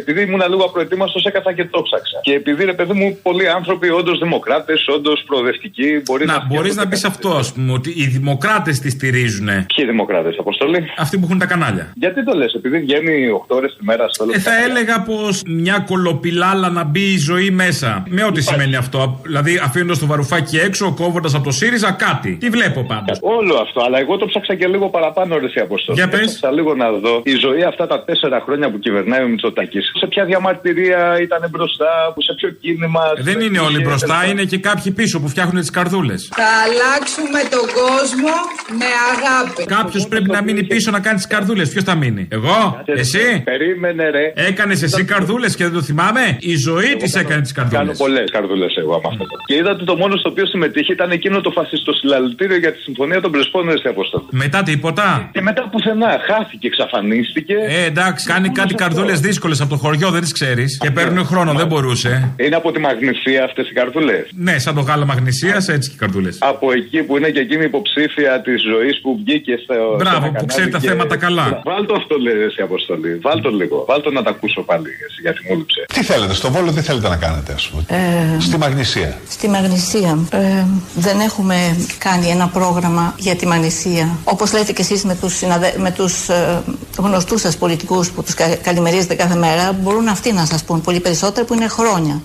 Επειδή ήμουν λίγο απροετοίμαστος, έκατσα και το 'ψαξα. Και επειδή ρε παιδί μου, πολλοί άνθρωποι, όντως δημοκράτες, όντως προοδευτικοί, μπορείς να. Να, μπορείς να πεις αυτό, ας πούμε, ότι οι δημοκράτες τη στηρίζουν. Ποιοι δημοκράτες, Αποστολή; Αυτοί που έχουν τα κανάλια. Γιατί το λες, επειδή βγαίνει 8 ώρες τη μέρα στο Ε, θα έλεγα πως μια κωλοπιλάλα να μπει η Ζωή μέσα. Με ό,τι σημαίνει αυτό. Δηλαδή, αφήνοντας το Βαρουφάκη έξω, κόβοντας από το ΣΥΡΙΖΑ κάτι. Τι βλέπω πάντως. Όλο αυτό, αλλά εγώ το ψάξα και λίγο παραπάνω ρε η Αποστολή. Για πες. Ψάξα λίγο να δω η ζωή αυτά τα τέσσερα χρόνια που κυβερνάει ο Μητσοτάκης. Σε ποια διαμαρτυρία ήταν μπροστά, που σε ποιο κίνημα. Ε, Δεν είναι όλοι μπροστά, είναι και κάποιοι πίσω που φτιάχνουν τις καρδούλες. Θα αλλάξουμε τον κόσμο με αγάπη. Κάποιος πρέπει να μείνει πίσω να κάνει τις καρδούλες. Ποιος θα μείνει, Εγώ, εσύ; Περίμενε, ρε. Έκανες εσύ καρδούλες και δεν το θυμάμαι; Η ζωή της έκανε τις καρδούλες. Κάνω πολλές καρδούλες εγώ άμα αυτό. Και είδα ότι το μόνο στο οποίο συμμετείχε ήταν εκείνο το φασιστο συλλαλητήριο για τη συμφωνία των Πρεσπών ρε Αποστολή. Μετά τίποτα; Και μετά πουθενά χάθηκε, εξαφανίστηκε. Ε, εντάξει, κάνει κάτι καρδούλες δύσκολες από το χωριό, δεν τις ξέρεις. Και παίρνουν χρόνο, δεν μπορούσε. Είναι από τη Μαγνησία αυτές οι καρδούλες; Ναι, σαν το γάλα μαγνησίας, έτσι και οι καρδούλες. Από εκεί που είναι και εκείνη η υποψήφια της ζωής που βγήκε στο. σε Μπράβο, ένα που κανάλι ξέρει τα και- θέματα καλά. Βάλ το αυτό, λέει εσύ Αποστολή. Βάλ το λίγο. Βάλ το να τα ακούσω πάλι εσύ, γιατί μου λείψε. Τι θέλετε, στο Βόλο τι θέλετε να κάνετε, ας πούμε; Ε, Στη Μαγνησία. Στη Μαγνησία ε, δεν έχουμε κάνει ένα πρόγραμμα για τη Μαγνησία. Όπως λέτε και εσείς με τους, συναδε... με τους ε, γνωστούς σας πολιτικούς που τους κα... καλημερίζετε κάθε μέρα, μπορούν αυτοί να σας πούν πολύ περισσότερο που είναι χρόνια.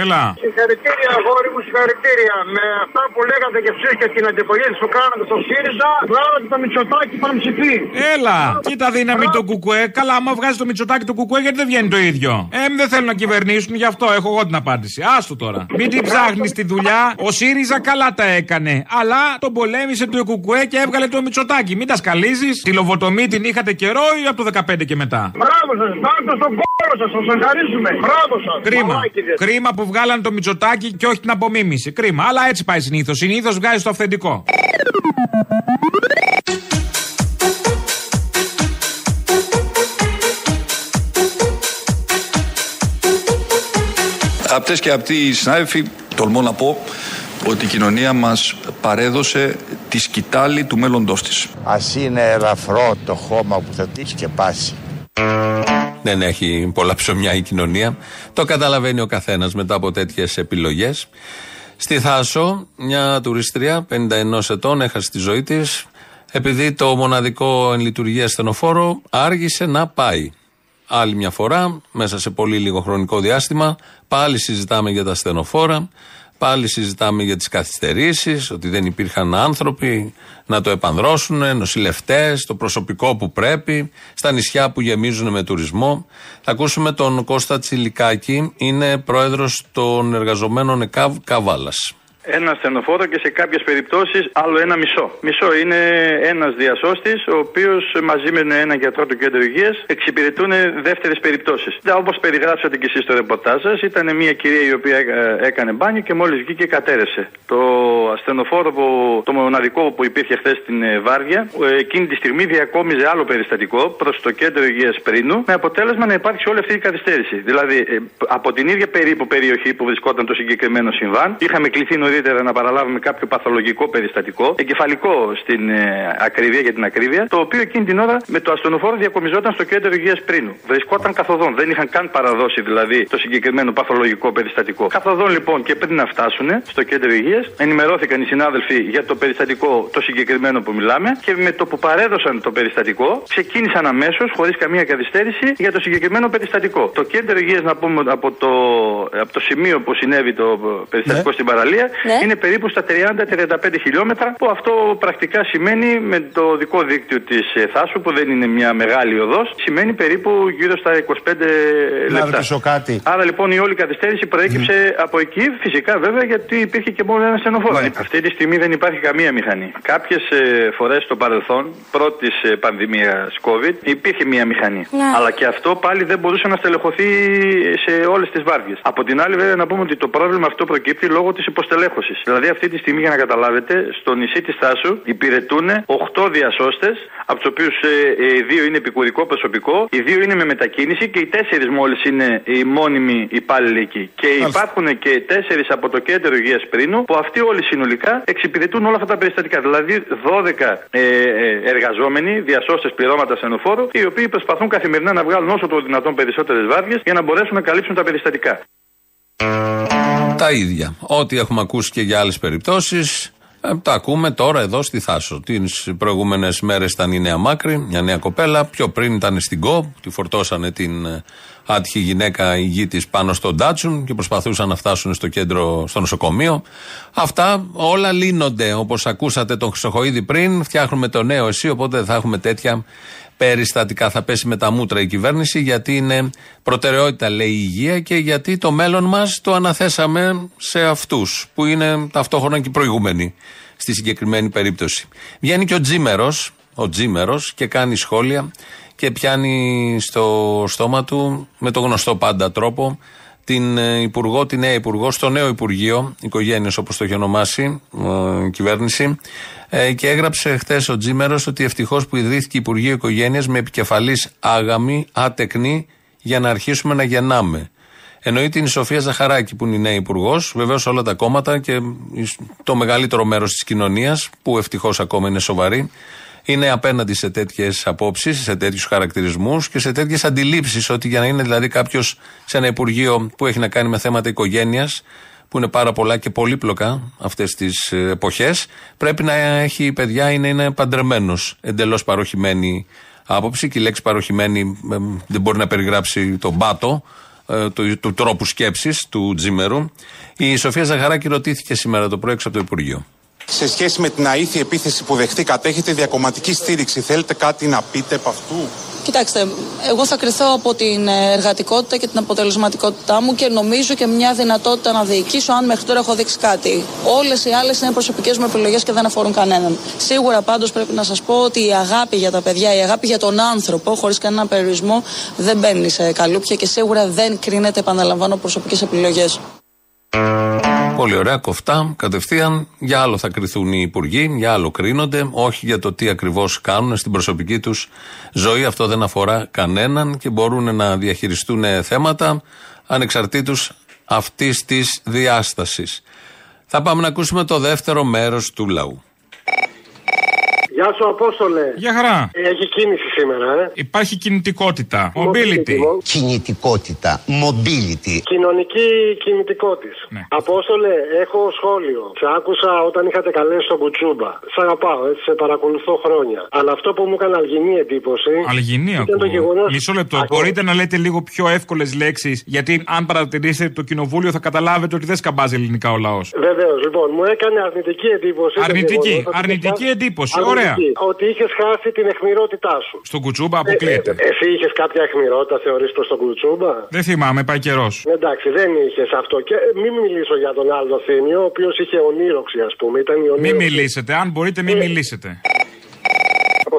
Έλα. Συγχαρητήρια, αγόρι μου, συγχαρητήρια. Με αυτά που λέγατε και εσείς και την αντιπολίτευση που κάνατε στο ΣΥΡΙΖΑ, βγάλατε το Μητσοτάκι πανψηφί. Έλα, κοίτα δύναμη το κουκουέ; Καλά, άμα βγάζει το μυτσοτάκι το κουκουέ, γιατί δεν βγαίνει το ίδιο; Ε, δεν θέλουν να κυβερνήσουν, γι' αυτό έχω εγώ την απάντηση. Άστο τώρα. Μην την ψάχνεις τη δουλειά. Ο ΣΥΡΙΖΑ καλά τα έκανε. Αλλά τον πολέμησε το κουκουέ και έβγαλε το μυτσοτάκι. Μην τα σκαλίζεις. Τη λοβοτομή την είχατε καιρό ή από το 15 και μετά; Μπράβο σας, πάτε στον κόρο σας, σας ευχαρίσουμε. Μπράβο σας. Κρίμα. Κρίμα που βγάλαν το μυτσοτάκι και όχι την απομίμηση. Κρίμα. Αλλά έτσι πάει συνήθως. Συνήθως βγάζει το αυθεντικό. Απτές και αυτοί οι συνάδελφοι, τολμώ να πω ότι η κοινωνία μας παρέδωσε τη σκητάλη του μέλλοντός της. Ας είναι ελαφρό το χώμα που θα τη σκεπάσει. Δεν έχει πολλά ψωμιά η κοινωνία. Το καταλαβαίνει ο καθένας μετά από τέτοιες επιλογές. Στη Θάσο, μια τουριστρία 51 ετών έχασε τη ζωή της επειδή το μοναδικό εν λειτουργία στενοφόρο άργησε να πάει. Άλλη μια φορά, μέσα σε πολύ λίγο χρονικό διάστημα, πάλι συζητάμε για τα στενοφόρα, πάλι συζητάμε για τις καθυστερήσεις, ότι δεν υπήρχαν άνθρωποι να το επανδρώσουν, νοσηλευτές, το προσωπικό που πρέπει, στα νησιά που γεμίζουν με τουρισμό. Θα ακούσουμε τον Κώστα Τσιλικάκη, είναι πρόεδρος των εργαζομένων ΕΚΑΒ Καβάλας. Ένα στενοφόρο και σε κάποιες περιπτώσεις άλλο ένα μισό. Μισό είναι ένας διασώστης, ο οποίος μαζί με έναν γιατρό του κέντρου υγείας εξυπηρετούν δεύτερες περιπτώσεις. Όπως περιγράψατε και εσείς στο ρεπορτάζ σας, ήταν μια κυρία η οποία ε, έκανε μπάνιο και μόλις βγήκε κατέρευσε. Το ασθενοφόρο, που, το μοναδικό που υπήρχε χθες στην ε, Βάρδια, ε, εκείνη τη στιγμή διακόμιζε άλλο περιστατικό προς το κέντρο υγείας Πρίνου, με αποτέλεσμα να υπάρξει όλη αυτή η καθυστέρηση. Δηλαδή, ε, από την ίδια περίπου περιοχή που βρισκόταν το συγκεκριμένο συμβάν, είχαμε κληθεί νωρί νωρίτερα να παραλάβουμε κάποιο παθολογικό περιστατικό, εγκεφαλικό στην ε, ακρίβεια για την ακρίβεια, το οποίο εκείνη την ώρα με το ασθενοφόρο διακομιζόταν στο κέντρο υγείας πρίνου. Βρισκόταν καθοδόν, δεν είχαν καν παραδώσει δηλαδή το συγκεκριμένο παθολογικό περιστατικό. Καθοδόν λοιπόν και πριν να φτάσουν στο κέντρο υγείας, ενημερώθηκαν οι συνάδελφοι για το περιστατικό το συγκεκριμένο που μιλάμε και με το που παρέδωσαν το περιστατικό, ξεκίνησαν αμέσως, χωρίς καμία καθυστέρηση, για το συγκεκριμένο περιστατικό. Το κέντρο υγείας, να πούμε από το, από το σημείο που συνέβη το περιστατικό Ναι. στην παραλία, Ναι. είναι περίπου στα 30-35 χιλιόμετρα, που αυτό πρακτικά σημαίνει με το δικό δίκτυο της Θάσου, που δεν είναι μια μεγάλη οδός, σημαίνει περίπου γύρω στα 25 Να λεπτά. ρωτήσω κάτι. Άρα λοιπόν η όλη καθυστέρηση προέκυψε από εκεί, φυσικά βέβαια, γιατί υπήρχε και μόνο ένα στενοφόρο. Αυτή τη στιγμή δεν υπάρχει καμία μηχανή. Κάποιες φορές στο παρελθόν, πρώτης πανδημίας COVID, υπήρχε μία μηχανή. Ναι. Αλλά και αυτό πάλι δεν μπορούσε να στελεχωθεί σε όλες τις βάρδιες. Από την άλλη, βέβαια, να πούμε ότι το πρόβλημα αυτό προκύπτει λόγω της υποστελέχωσης. Δηλαδή, αυτή τη στιγμή, για να καταλάβετε, στο νησί της Θάσου υπηρετούν 8 διασώστες, από τους οποίους οι δύο είναι επικουρικό προσωπικό, οι δύο είναι με μετακίνηση και οι τέσσερις μόλις είναι οι μόνιμοι υπάλληλοι εκεί. Και υπάρχουν και τέσσερις από το κέντρο υγείας Πρίνου, που αυτοί όλοι συνολικά εξυπηρετούν όλα αυτά τα περιστατικά. Δηλαδή 12 ε, ε, εργαζόμενοι, διασώστες πληρώματα στενοφόρου, οι οποίοι προσπαθούν καθημερινά να βγάλουν όσο το δυνατόν περισσότερες βάρδιες για να μπορέσουν να καλύψουν τα περιστατικά. Τα ίδια. Ό,τι έχουμε ακούσει και για άλλες περιπτώσεις, τα ακούμε τώρα εδώ στη Θάσο. Τις προηγούμενες μέρες ήταν η Νέα Μάκρη, μια νέα κοπέλα. Πιο πριν ήταν στην ΚΟ, τη φορτώσανε την ε, άτυχη γυναίκα η γη της πάνω στον Ντάτσουν και προσπαθούσαν να φτάσουν στο κέντρο, στο νοσοκομείο. Αυτά όλα λύνονται. Όπως ακούσατε τον Χρυσοχοίδη πριν, φτιάχνουμε το νέο εσύ, οπότε δεν θα έχουμε τέτοια περιστατικά. Θα πέσει με τα μούτρα η κυβέρνηση, γιατί είναι προτεραιότητα, λέει η υγεία, και γιατί το μέλλον μας το αναθέσαμε σε αυτούς, που είναι ταυτόχρονα και οι προηγούμενοι στη συγκεκριμένη περίπτωση. Βγαίνει και ο Τζίμερος, ο Τζίμερος και κάνει σχόλια και πιάνει στο στόμα του με το γνωστό πάντα τρόπο την ε, Υπουργό, τη νέα Υπουργό, στο νέο Υπουργείο Οικογένειας, όπως το έχει ονομάσει ε, η κυβέρνηση. Ε, και έγραψε χθες ο Τζίμερος ότι ευτυχώς που ιδρύθηκε Υπουργείο Οικογένειας με επικεφαλής άγαμη, άτεκνη, για να αρχίσουμε να γεννάμε. Εννοεί την Σοφία Ζαχαράκη που είναι η νέα Υπουργός, βεβαίως όλα τα κόμματα και το μεγαλύτερο μέρος της κοινωνίας, που ευτυχώς ακόμα είναι σοβαρή, είναι απέναντι σε τέτοιες απόψεις, σε τέτοιους χαρακτηρισμούς και σε τέτοιες αντιλήψεις. Ότι για να είναι δηλαδή κάποιος σε ένα Υπουργείο που έχει να κάνει με θέματα οικογένειας, που είναι πάρα πολλά και πολύπλοκα αυτές τις εποχές, πρέπει να έχει παιδιά ή να είναι παντρεμένος. Εντελώς παροχημένη άποψη και η λέξη παροχημένη ε, δεν μπορεί να περιγράψει τον πάτο ε, του, του τρόπου σκέψης του Τζίμερου. Η Σοφία Ζαχαράκη ρωτήθηκε σήμερα το πρωί έξω από το Υπουργείο. Σε σχέση με την αήθη επίθεση που δεχτήκατε, έχετε διακομματική στήριξη. Θέλετε κάτι να πείτε από αυτού; Κοιτάξτε, εγώ θα κρυθώ από την εργατικότητα και την αποτελεσματικότητά μου και νομίζω και μια δυνατότητα να διοικήσω αν μέχρι τώρα έχω δείξει κάτι. Όλες οι άλλες είναι προσωπικές μου επιλογές και δεν αφορούν κανέναν. Σίγουρα πάντως πρέπει να σας πω ότι η αγάπη για τα παιδιά, η αγάπη για τον άνθρωπο, χωρίς κανένα περιορισμό, δεν μπαίνει σε καλούπια και σίγουρα δεν κρίνεται, επαναλαμβάνω, προσωπικές επιλογές. Πολύ ωραία, κοφτά, κατευθείαν. Για άλλο θα κρυθούν οι υπουργοί, για άλλο κρίνονται, όχι για το τι ακριβώς κάνουν στην προσωπική τους ζωή. Αυτό δεν αφορά κανέναν και μπορούν να διαχειριστούν θέματα ανεξαρτήτως αυτής της διάστασης. Θα πάμε να ακούσουμε το δεύτερο μέρος του λαού. Γεια σου, Απόστολε. Για χαρά. Έχει κίνηση σήμερα, ε. Υπάρχει κινητικότητα. Mobility. Κινητικότητα. Mobility. Κοινωνική κινητικότητα. Ναι. Απόστολε, έχω σχόλιο. Σε άκουσα όταν είχατε καλέσει τον Κουτσούμπα. Σ' αγαπάω, έτσι, σε παρακολουθώ χρόνια. Αλλά αυτό που μου έκανε αλγινή εντύπωση. Αλγινή ήταν το ακούω. γεγονό. Μισό λεπτό. Μπορείτε να λέτε λίγο πιο εύκολες λέξεις, γιατί αν παρατηρήσετε το κοινοβούλιο θα καταλάβετε ότι δεν σκαμπάζει ελληνικά ο λαός. Βεβαίως, λοιπόν, μου έκανε αρνητική εντύπωση. το Αρνητική, γεγονός ότι αρνητική είχα- εντύπωση, αρνητική, ωραία. Ότι είχες χάσει την εχμηρότητά σου. Στον κουτσούμπα αποκλείεται. Ε, εσύ είχες κάποια εχμηρότητα, θεωρείς προ τον Κουτσούμπα; Δεν θυμάμαι, πάει καιρός. Εντάξει, δεν είχες αυτό. Και μην μιλήσω για τον άλλο Θήμιο, ο οποίος είχε ονείροξη, ας πούμε. Ήταν η Μην ονείροξη. μιλήσετε. Αν μπορείτε, μην μιλήσετε.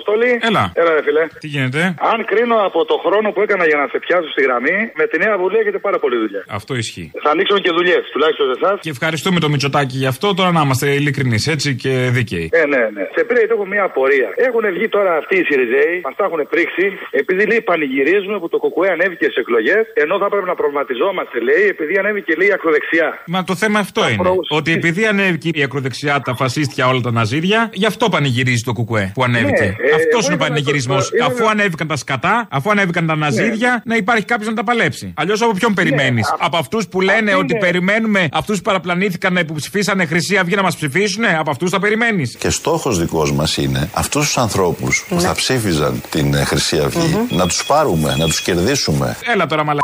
Αποστόλη. Έλα. Έλα, ρε φιλέ. Τι γίνεται; Αν κρίνω από το χρόνο που έκανα για να σε πιάσω στη γραμμή, με τη νέα βουλή έχετε πάρα πολύ δουλειά. Αυτό ισχύει. Θα ανοίξουν και δουλειές, τουλάχιστον σε εσάς. Και ευχαριστούμε το Μητσοτάκι γι' αυτό. Τώρα να είμαστε ειλικρινείς έτσι και δίκαιοι. Ε, ναι, ναι. Σε πήρε έχω μια απορία. Έχουν βγει τώρα αυτοί οι Σιριζέοι, μας τα έχουν πρίξει, επειδή λέει πανηγυρίζουμε που το Κουκουέ ανέβηκε στι εκλογές, ενώ θα πρέπει να προβληματιζόμαστε, λέει, επειδή ανέβηκε λέει η ακροδεξιά. Μα το θέμα αυτό είναι. Ότι επειδή ανέβηκε η ακροδεξιά, τα φασίστια, όλα τα ναζίδια, γι' αυτό πανηγυρίζει το Κουκουέ που ανέβηκε. Ναι, ε, αυτός εγώ είναι ο ήθελα να πανηγυρισμός. το- ήθελα Αφού να- ανέβηκαν τα σκατά, αφού ανέβηκαν τα ναζίδια, να υπάρχει κάποιος να τα παλέψει. Αλλιώς από ποιον περιμένεις; Ναι, α- από αυτούς που λένε αυτή ότι είναι- περιμένουμε αυτούς που παραπλανήθηκαν να υποψηφίσανε Χρυσή Αυγή να μας ψηφίσουν, από αυτούς τα περιμένεις. Και στόχος δικός μας είναι αυτούς τους ανθρώπους που θα ψήφιζαν την ε, Χρυσή Αυγή να τους πάρουμε, να τους κερδίσουμε. Έλα τώρα μαλακίε.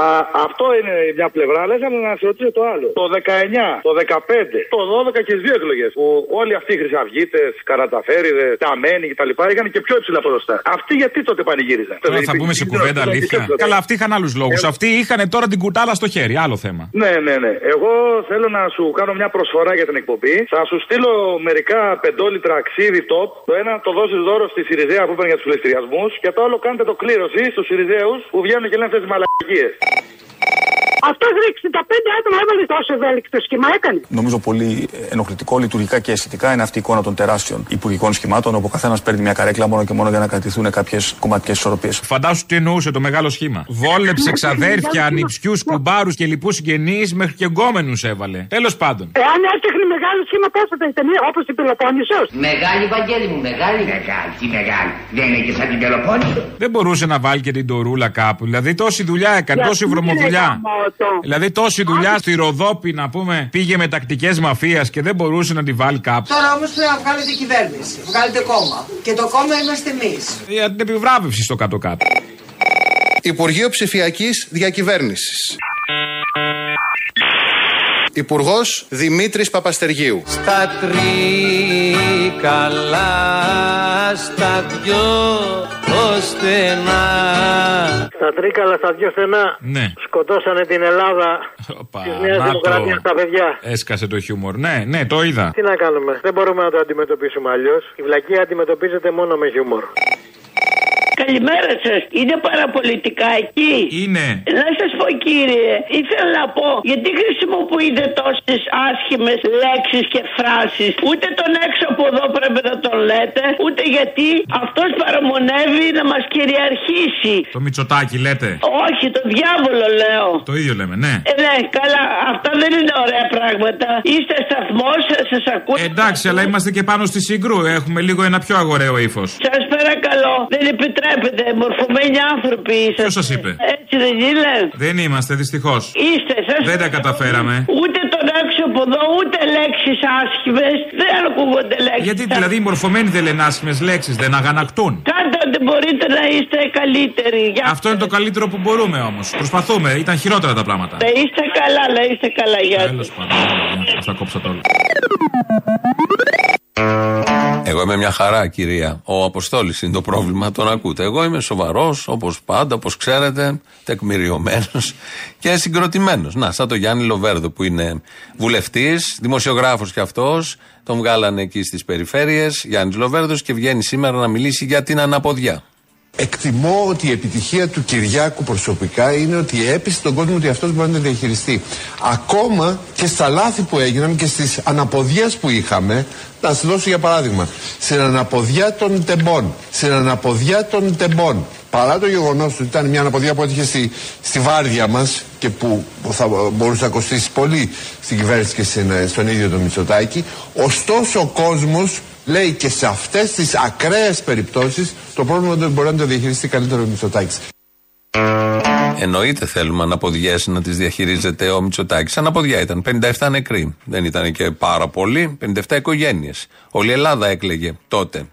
Μα αυτό είναι μια πλευρά, αλλά ήθελα να σε ρωτήσω το άλλο. Το 19, το 15, το 12 και τις δύο εκλογές. Που όλοι αυτοί οι χρυσαυγίτες, καραταφέριδες, ταμένοι κτλ. είχαν και πιο υψηλά ποσοστά. Αυτοί γιατί τότε πανηγύριζαν; Τώρα θα πούμε σε κουβέντα αλήθεια. Καλά, αυτοί είχαν άλλους λόγους. Ε, Αυτοί είχαν τώρα την κουτάλα στο χέρι. Άλλο θέμα. Ναι, ναι, ναι. Εγώ θέλω να σου κάνω μια προσφορά για την εκπομπή. Θα σου στείλω μερικά πεντόλιτρα αξίδι top. Το ένα το δώσεις δώρο στη Σιριζέα που είπαν για τους πληστηριασμού. Και το άλλο κάντε το κλήρωση στους Σιριζέους που βγαίνουν και λένε αυτές τις μαλακίες. Yes. Αυτό 65 άτομα έβαλε τόσο ευέλικτο σχήμα, έκανε. Νομίζω πολύ ενοχλητικό λειτουργικά και αισθητικά είναι αυτή η εικόνα των τεράστιων υπουργικών σχημάτων, όπου ο καθένας παίρνει μια καρέκλα μόνο και μόνο για να κρατηθούν κάποιες κομματικές ισορροπίες. Φαντάσου τι εννοούσε το μεγάλο σχήμα. Βόλεψε ξαδέρφια, νηψιού, κουμπάρους και λοιπούς συγγενείς μέχρι και γκόμενου έβαλε. Τέλος πάντων. Εάν έφτιαχνε μεγάλο σχήμα, πόσο θα ήταν, όπως η Πελοπόννησος; Μεγάλη, Βαγγέλη μου, μεγάλη. Μεγάλη, τι μεγάλη. Δεν είναι και σαν την Πελοπόννησο. Δεν μπορούσε να βάλει και την τορούλα κάπου. Δηλαδή τόση δουλειά έκανε, τόση βρωμοδουλειά. Δηλαδή τόση δουλειά στη Ροδόπη να πούμε πήγε με τακτικές μαφίας και δεν μπορούσε να τη βάλει κάπου. Τώρα όμως πρέπει να βγάλετε κυβέρνηση. Βγάλετε κόμμα. Και το κόμμα είμαστε εμείς. Για την επιβράβευση στο κάτω-κάτω. Υπουργείο Ψηφιακής Διακυβέρνησης. Υπουργός Δημήτρης Παπαστεργίου. Στα τρίκαλα, στα δυο στενά. Στα τρίκαλα, στα δυο στενά, Ναι. σκοτώσανε την Ελλάδα της Νέας να Δημοκρατίας το. στα παιδιά. Έσκασε το χιούμορ. Ναι, ναι, το είδα. Τι να κάνουμε, δεν μπορούμε να το αντιμετωπίσουμε αλλιώς. Η βλακία αντιμετωπίζεται μόνο με χιούμορ. Καλημέρα σας. Είναι παραπολιτικά εκεί. Είναι. Να σας πω κύριε, ήθελα να πω γιατί χρησιμοποιείτε τόσες άσχημες λέξεις και φράσεις. Ούτε τον έξω από εδώ πρέπει να τον λέτε, ούτε γιατί αυτός παραμονεύει να μας κυριαρχήσει. Το Μητσοτάκι λέτε; Όχι, το διάβολο λέω. Το ίδιο λέμε, ναι. Ε, ναι, καλά, αυτά δεν είναι ωραία πράγματα. Είστε σταθμός, σας ακούω. Εντάξει, αλλά είμαστε και πάνω στη συγκρού. Έχουμε λίγο ένα πιο αγοραίο ύφος. Σας παρακαλώ, δεν επιτρέπετε. Μορφωμένοι άνθρωποι είστε. Ποιος σας είπε; Έτσι δεν είναι. Δεν είμαστε, δυστυχώς. Είστε, σας Δεν τα καταφέραμε. Ούτε τον έξω από εδώ, ούτε λέξεις άσχημες. Δεν ακούγονται λέξεις. Γιατί δηλαδή οι μορφωμένοι δεν λένε άσχημες λέξεις, δεν αγανακτούν. Κάντε ό,τι μπορείτε να είστε καλύτεροι. Για... Αυτό είναι το καλύτερο που μπορούμε όμως. Προσπαθούμε, ήταν χειρότερα τα πράγματα. Να είστε καλά, να είστε καλά. Γεια Τέλος πάντων. Σα τα κόψα τώρα. Εγώ είμαι μια χαρά, κυρία. Ο Αποστόλης είναι το πρόβλημα, τον ακούτε. Εγώ είμαι σοβαρός, όπως πάντα, όπως ξέρετε, τεκμηριωμένος και συγκροτημένος. Να, σαν το Γιάννη Λοβέρδο που είναι βουλευτής, δημοσιογράφος κι αυτός. Τον βγάλανε εκεί στις περιφέρειες, Γιάννης Λοβέρδος, και βγαίνει σήμερα να μιλήσει για την αναποδιά. Εκτιμώ ότι η επιτυχία του Κυριάκου προσωπικά είναι ότι έπεισε τον κόσμο ότι αυτός μπορεί να τα διαχειριστεί. Ακόμα και στα λάθη που έγιναν και στις αναποδιές που είχαμε, να σας δώσω για παράδειγμα, στην αναποδιά των τεμπών, στην αναποδιά των τεμπών, παρά το γεγονός ότι ήταν μια αναποδιά που έτυχε στη, στη βάρδια μας και που θα μπορούσε να κοστίσει πολύ στην κυβέρνηση και στην- στον ίδιο τον Μητσοτάκη, ωστόσο ο κόσμος λέει και σε αυτές τις ακραίες περιπτώσεις το πρόβλημα δεν μπορεί να το διαχειριστεί καλύτερο ο Μητσοτάκης. Εννοείται θέλουμε αναποδιές να τις διαχειρίζεται ο Μητσοτάκης. Αναποδιά ήταν. 57 νεκροί. Δεν ήταν και πάρα πολλοί. 57 οικογένειες. Όλη η Ελλάδα έκλαιγε τότε.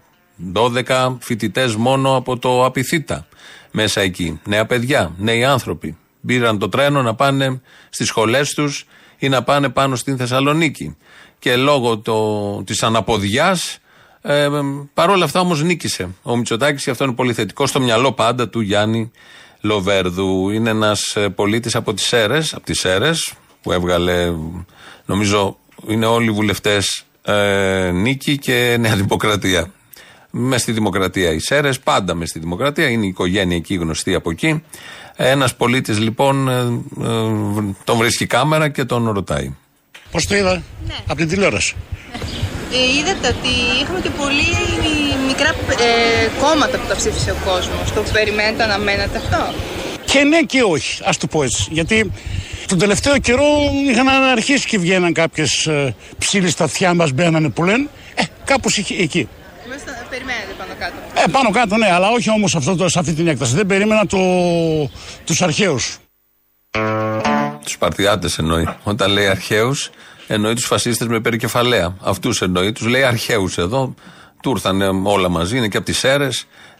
12 φοιτητές μόνο από το Απιθύτα μέσα εκεί. Νέα παιδιά, νέοι άνθρωποι. Πήραν το τρένο να πάνε στις σχολές τους ή να πάνε πάνω στην Θεσσαλονίκη. Και λόγω το, της αναποδιάς ε, παρόλα αυτά όμως νίκησε. Ο Μητσοτάκης και αυτό είναι πολύ θετικό στο μυαλό πάντα του Γιάννη Λοβέρδου. Είναι ένας πολίτης από τις Σέρες, από τις Σέρες που έβγαλε, νομίζω είναι όλοι οι βουλευτές ε, νίκη και Νέα Δημοκρατία. Μες στη Δημοκρατία οι Σέρες, πάντα μες στη Δημοκρατία. Είναι η οικογένεια εκεί γνωστή από εκεί. Ένας πολίτης λοιπόν ε, ε, τον βρίσκει κάμερα και τον ρωτάει. Πώς το είδα, από την τηλεόραση. Ε, είδατε ότι είχαμε και πολύ μικρά ε, κόμματα που τα ψήφισε ο κόσμος. Το περιμένετε, αναμένατε αυτό; Και ναι και όχι, ας το πω έτσι. Γιατί τον τελευταίο καιρό είχαν αρχίσει και βγαίναν κάποιες ε, ψήλοι στα αυτιά μας μπαίνανε που λένε. Ε, κάπως εκεί. Μάλιστα, περιμένετε πάνω κάτω. Ε, πάνω κάτω ναι, αλλά όχι όμως σε αυτή την έκταση. Δεν περίμενα το, τους αρχαίους. Τους Παρτιάτες εννοεί. Όταν λέει αρχαίους, εννοεί τους φασίστες με περικεφαλαία. Αυτούς εννοεί, τους λέει αρχαίους εδώ. Του ήρθαν όλα μαζί, είναι και από τις αίρε.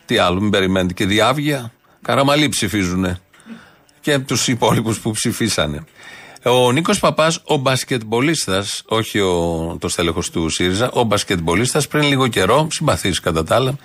Τι άλλο, μην περιμένετε. Και διάβγεια. Καραμαλή ψηφίζουν. Και τους υπόλοιπους που ψηφίσανε. Ο Νίκος Παπάς, ο μπασκετμπολίστας, όχι ο, το στέλεχος του ΣΥΡΙΖΑ, ο μπασκετμπολίστας πριν λίγο καιρό, συμπαθή κατά τα άλλα,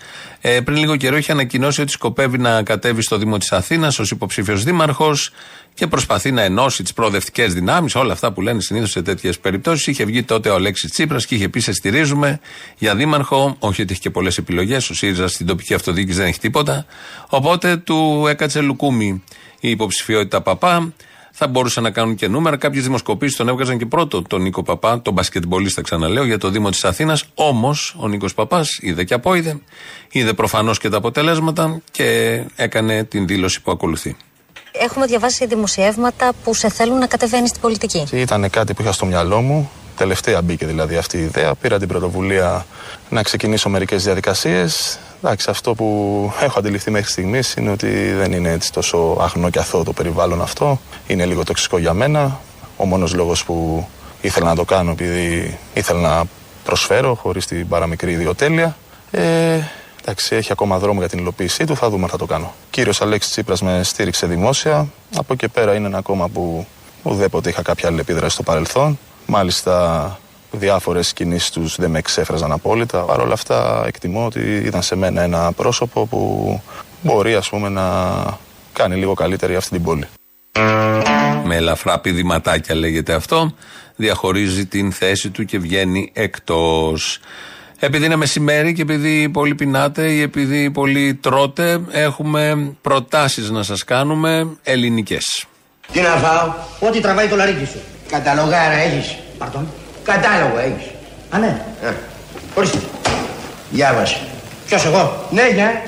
ε, πριν λίγο καιρό είχε ανακοινώσει ότι σκοπεύει να κατέβει στο Δήμο της Αθήνας ως υποψήφιος δήμαρχος και προσπαθεί να ενώσει τις προοδευτικές δυνάμεις, όλα αυτά που λένε συνήθως σε τέτοιες περιπτώσεις. Είχε βγει τότε ο Αλέξης Τσίπρας και είχε πει: Σε στηρίζουμε για δήμαρχο. Όχι ότι έχει και πολλές επιλογές. Ο ΣΥΡΙΖΑ στην τοπική αυτοδιοίκηση δεν έχει τίποτα. Οπότε του έκατσε λουκούμι η υποψηφιότητα Παπά θα μπορούσαν να κάνουν και νούμερα. Κάποιες δημοσκοπήσεις τον έβγαζαν και πρώτο τον Νίκο Παπά, τον μπασκετμπολίστα ξαναλέω, για το Δήμο της Αθήνας. Όμως ο Νίκος Παπάς είδε και απόειδε, είδε προφανώς και τα αποτελέσματα και έκανε την δήλωση που ακολουθεί. Έχουμε διαβάσει δημοσιεύματα που σε θέλουν να κατεβαίνεις στην πολιτική. Ήταν κάτι που είχα στο μυαλό μου. Τελευταία μπήκε δηλαδή αυτή η ιδέα. Πήρα την πρωτοβουλία να ξεκινήσω μερικές διαδικασίες. Εντάξει, αυτό που έχω αντιληφθεί μέχρι στιγμής είναι ότι δεν είναι έτσι τόσο αγνό και αθώο το περιβάλλον αυτό. Είναι λίγο τοξικό για μένα. Ο μόνος λόγος που ήθελα να το κάνω επειδή ήθελα να προσφέρω χωρίς την παραμικρή ιδιοτέλεια. Ε, εντάξει, έχει ακόμα δρόμο για την υλοποίησή του, θα δούμε αν θα το κάνω. Κύριος Αλέξης Τσίπρας με στήριξε δημόσια. Από εκεί πέρα είναι ένα κόμμα που ουδέποτε είχα κάποια άλλη επίδραση στο παρελθόν. Μάλιστα διάφορες κινήσεις τους δεν με εξέφραζαν απόλυτα. Παρ' όλα αυτά, εκτιμώ ότι ήταν σε μένα ένα πρόσωπο που μπορεί ας πούμε, να κάνει λίγο καλύτερη αυτή την πόλη. Με ελαφρά πηδηματάκια λέγεται αυτό. Διαχωρίζει την θέση του και βγαίνει εκτός. Επειδή είναι μεσημέρι και επειδή πολύ πεινάτε ή επειδή πολύ τρώτε, έχουμε προτάσεις να σας κάνουμε ελληνικές. Τι να φάω, ό,τι τραβάει το λαρίκι σου. Καταλογάρα έχεις. Παρτών. Κατάλογο έχεις. Α, ναι. Ε. Ορίστε. Διάβασε. Ποιος εγώ; Ναι, ναι.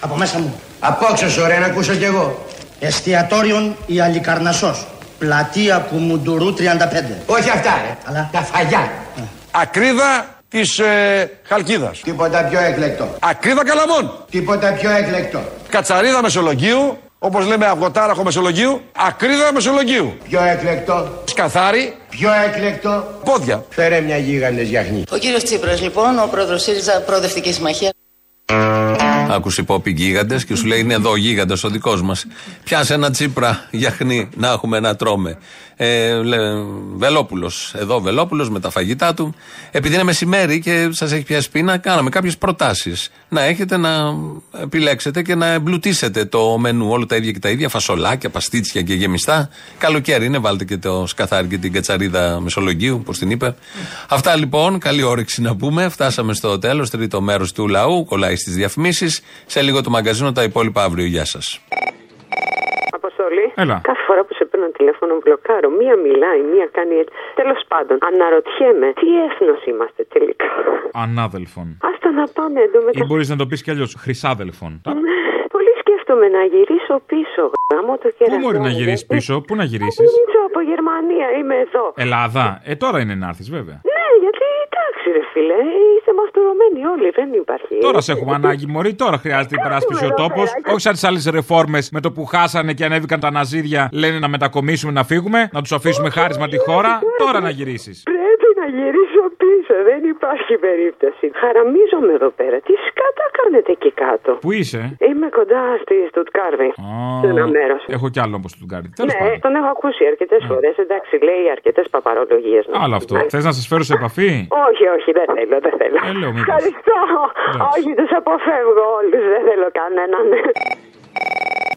Από μέσα μου. Απόξω ωραία να ακούσω κι εγώ. Εστιατόριον η Αλικαρνασσός. Πλατεία Κουμουντουρού 35. Όχι αυτά, ρε. Αλλά; Τα φαγιά. Ακρίδα της ε, Χαλκίδας. Τίποτα πιο έκλεκτο. Ακρίδα Καλαμών. Τίποτα πιο έκλεκτο. Κατσαρίδα Μεσολογγίου. Όπως λέμε αυγοτάραχο Μεσολογγίου. Ακρίδα Μεσολογγίου. Πιο έκλεκτο. Σκαθάρι. Πιο έκλεκτο. Πόδια. Φέρε μια γίγαντες γιαχνή. Ο κύριος Τσίπρας, λοιπόν, ο πρόεδρος ΣΥΡΙΖΑ Προοδευτική Συμμαχία. Άκουσε πόπι γίγαντες και σου λέει είναι εδώ ο γίγαντας ο δικός μας. Πιάσε ένα τσίπρα γιαχνί να έχουμε να τρώμε. Ε, Βελόπουλος. Εδώ Βελόπουλος με τα φαγητά του. Επειδή είναι μεσημέρι και σας έχει πιάσει πείνα, κάναμε κάποιες προτάσεις. Να έχετε να επιλέξετε και να εμπλουτίσετε το μενού. Όλα τα ίδια και τα ίδια. Φασολάκια, παστίτσια και γεμιστά. Καλοκαίρι είναι, βάλτε και το σκαθάρι και την κατσαρίδα Μεσολογγίου, πώ την είπε. Αυτά λοιπόν, καλή όρεξη να πούμε. Φτάσαμε στο τέλος, τρίτο μέρος του λαού. Κολλάει στις διαφημίσεις. Σε λίγο το μαγκαζίνο, τα υπόλοιπα αύριο. Γεια σας. Αποστολή. Έλα. Κάθε φορά που σε παίρνω τηλέφωνο μπλοκάρω. Μία μιλάει, μία κάνει έτσι. Τέλος πάντων, αναρωτιέμαι τι έθνος είμαστε τελικά; Ανάδελφων. Άστα να πάμε εντωμεταξύ. Ή μπορείς να το πεις κι αλλιώς. Χρυσάδελφων. Πολύ σκέφτομαι να γυρίσω πίσω. Γάμο το Πού μπορεί να γυρίσεις πίσω, πού να γυρίσεις; Γυρίσω από Γερμανία, είμαι εδώ. Ελλάδα. Ε, τώρα είναι να έρθεις βέβαια. Ναι, γιατί εντάξει, ρε φίλε, είστε μαστουρωμένοι όλοι, δεν υπάρχει. Τώρα σε έχουμε ανάγκη, Μωρή. Τώρα χρειάζεται υπεράσπιση ο τόπος. Όχι σαν τις άλλες ρεφόρμες με το που χάσανε και ανέβηκαν τα ναζίδια, λένε να μετακομίσουμε, να φύγουμε, να τους αφήσουμε χάρισμα τη χώρα. Τώρα να γυρίσεις. Δεν υπάρχει περίπτωση. Χαραμίζομαι εδώ πέρα. Τι σκάτα κάνετε εκεί κάτω; Πού είσαι; Είμαι κοντά στη Στουτκάρβη. Σε ένα μέρος. Έχω κι άλλο όμως του Γκάρι. Ναι, τον έχω ακούσει αρκετές φορές. Εντάξει, λέει αρκετές παπαρολογίες. Άλλο αυτό. Θες να σας φέρω σε επαφή; Όχι, όχι, δεν θέλω, δεν θέλω. Ε, λέω, μήπως. Ευχαριστώ. Όχι, τους αποφεύγω όλους. Δεν θέλω κανέναν.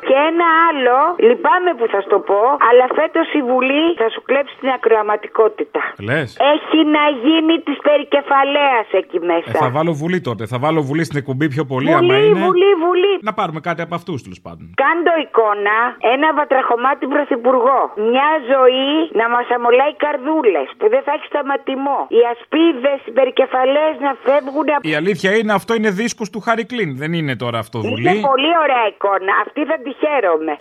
Και ένα άλλο, λυπάμαι που θα σου το πω, αλλά φέτος η Βουλή θα σου κλέψει την ακροαματικότητα. Λες. Έχει να γίνει της περικεφαλαίας εκεί μέσα. Ε, θα βάλω βουλή τότε. Θα βάλω βουλή στην εκπομπή πιο πολύ, Βουλή, άμα είναι. βουλή, βουλή. Να πάρουμε κάτι από αυτούς τέλος πάντων. Κάντο εικόνα ένα βατραχωμάτι πρωθυπουργό. Μια ζωή να μας αμολάει καρδούλες που δεν θα έχει σταματημό. Οι ασπίδες, οι περικεφαλέ να φεύγουν από. Η αλήθεια είναι αυτό είναι δίσκος του Χάρη Κλίν. Δεν είναι τώρα αυτό Είναι βουλή. πολύ ωραία εικόνα. Αυτή θα τη χαίρομαι.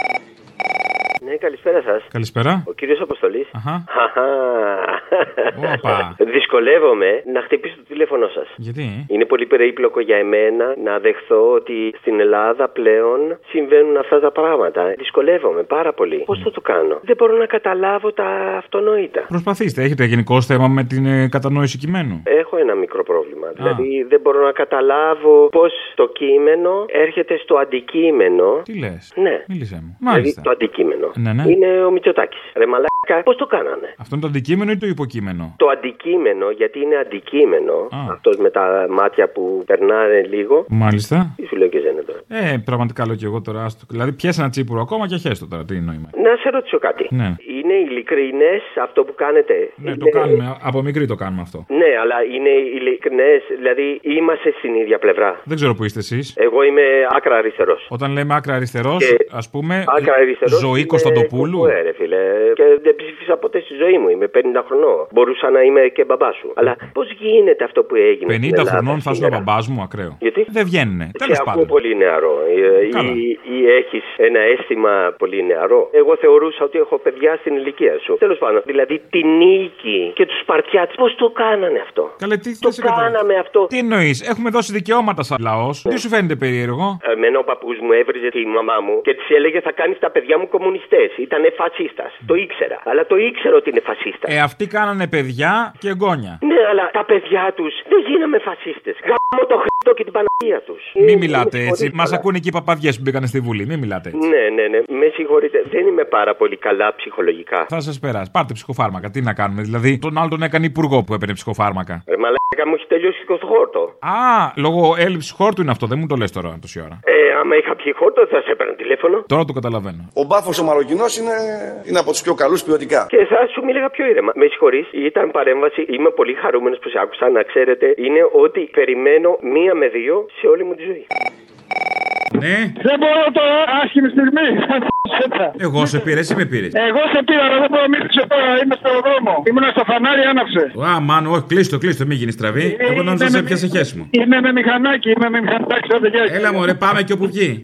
Ναι, καλησπέρα σας. Καλησπέρα. Ο κύριος Αποστολής. Αχα. Αχα. Δυσκολεύομαι να χτυπήσω το τηλέφωνο σας. Γιατί; Είναι πολύ περίπλοκο για εμένα να δεχθώ ότι στην Ελλάδα πλέον συμβαίνουν αυτά τα πράγματα. Δυσκολεύομαι πάρα πολύ. Πώς θα το κάνω; Δεν μπορώ να καταλάβω τα αυτονόητα. Προσπαθήστε, έχετε γενικό θέμα με την ε, κατανόηση κειμένου; Έχω ένα μικρό πρόβλημα. Δηλαδή δεν μπορώ να καταλάβω πώς το κείμενο έρχεται στο αντικείμενο. Τι λες; Ναι. Μίλησέ μου. Δηλαδή Μάλιστα. Το αντικείμενο. Ναι, ναι. Είναι ο Μητσοτάκης. Ρε μαλάκα, πώς το κάνανε; Αυτό είναι το αντικείμενο ή το υποκείμενο; Το αντικείμενο, γιατί είναι αντικείμενο, αυτός με τα μάτια που περνάνε λίγο. Μάλιστα. Τι σου λέω και ζένε τώρα; Ε, πραγματικά λέω και εγώ τώρα. άστο. Δηλαδή, πιέσε ένα τσίπουρο ακόμα και χέστο τώρα. Τι νόημα. Να σε ρωτήσω κάτι. Ναι. Είναι ειλικρινές αυτό που κάνετε; Ναι, το κάνουμε. Από μικρή το κάνουμε αυτό. Ναι, αλλά είναι ειλικρινές, δηλαδή είμαστε στην ίδια πλευρά; Δεν ξέρω που είστε εσείς. Εγώ είμαι άκρα αριστερός. Όταν λέμε άκρα αριστερός, Και- ας πούμε, Άκρα αριστερός. ζωή Κωνσταντοπούλου; Ναι, ρε φίλε. Και δεν ψήφισα ποτέ στη ζωή μου. Είμαι 50 χρονών. Μπορούσα να είμαι και μπαμπάς σου. Αλλά πώς γίνεται αυτό που έγινε. 50 στην Ελλάδα χρονών θα ήσουν ο σήμερα; μπαμπάς μου, ακραίο. Γιατί; Δεν βγαίνουνε. Σε Τέλος ακούω πάντων. πολύ νεαρό. Ε, Καλά. Ή, ή έχεις ένα αίσθημα πολύ νεαρό; Εγώ θεωρούσα ότι έχω παιδιά στην ηλικία σου. Τέλος πάντων. Δηλαδή τη νίκη και τους Σπαρτιάτε. Πώς το κάνανε αυτό; Καλέ, τι το θες να καταλάβεις. κάναμε αυτό. Τι εννοείς, έχουμε δώσει δικαιώματα σαν λαός. Ναι. Τι σου φαίνεται περίεργο; Εμένα ο παππούς μου έβριζε τη μαμά μου και της έλεγε θα κάνεις τα παιδιά μου κομμουνιστές. Ήταν φασίστας. Το ήξερα. Αλλά το ήξερα ότι είναι φασίστας. Ε, αυτοί κάνανε παιδιά και εγγόνια. Ναι, αλλά τα παιδιά τους δεν γίναμε φασίστες. Γάμω το Χριστό και την Παναγία τους. Μην μιλάτε έτσι. Μας ακούνε και οι παπαδιές που μπήκαν στη Βουλή. Μην μιλάτε έτσι. Ναι, ναι, ναι. Με συγχωρείτε. Δεν είμαι πάρα πολύ καλά ψυχολογικά. Θα σας περάσει. Πάρτε ψυχοφάρμακα. Τι να κάνουμε. Δηλαδή, τον άλλο τον έκανε υπουργό που έπαιρνε ψυχοφάρμακα. Ρε μαλάκα μου έχει τελειώσει το χόρτο. Α, λόγω έλλειψης χόρτου είναι αυτό. Δεν μου το λες τώρα τόση ώρα. Ε, άμα είχα πιει χόρτο θα σε έπαιρνα τηλέφωνο. Τώρα το καταλαβαίνω. Ο μπάφος ο Μαροκινός είναι, είναι από τους πιο καλούς ποιοτικά. Και θα σου μίλαγα πιο ήρεμα. Με συγχωρείς, ήταν παρέμβαση. Είμαι πολύ χαρούμενος που σε άκουσα. Να ξέρετε, είναι ότι περιμένω μία με δύο σε όλη μου τη ζωή. Ναι. Δεν μπορώ τώρα, άσχημη στιγμή. Εγώ σε πήρε, εσύ με πήρες. Εγώ σε πήρα, αλλά δεν μπορώ να μιλήσω τώρα. Είμαι στο δρόμο. Ήμουνα στο φανάρι, άναψε. Α, μάνο, όχι, κλείστο, κλείστο, μην γίνεις στραβή. Εγώ νόμιζα σε με- έπιασε χέσιμο. Είμαι με μηχανάκι, είμαι με μηχανάκι. άντε, γεια. Έλα, μωρέ, πάμε και όπου βγει.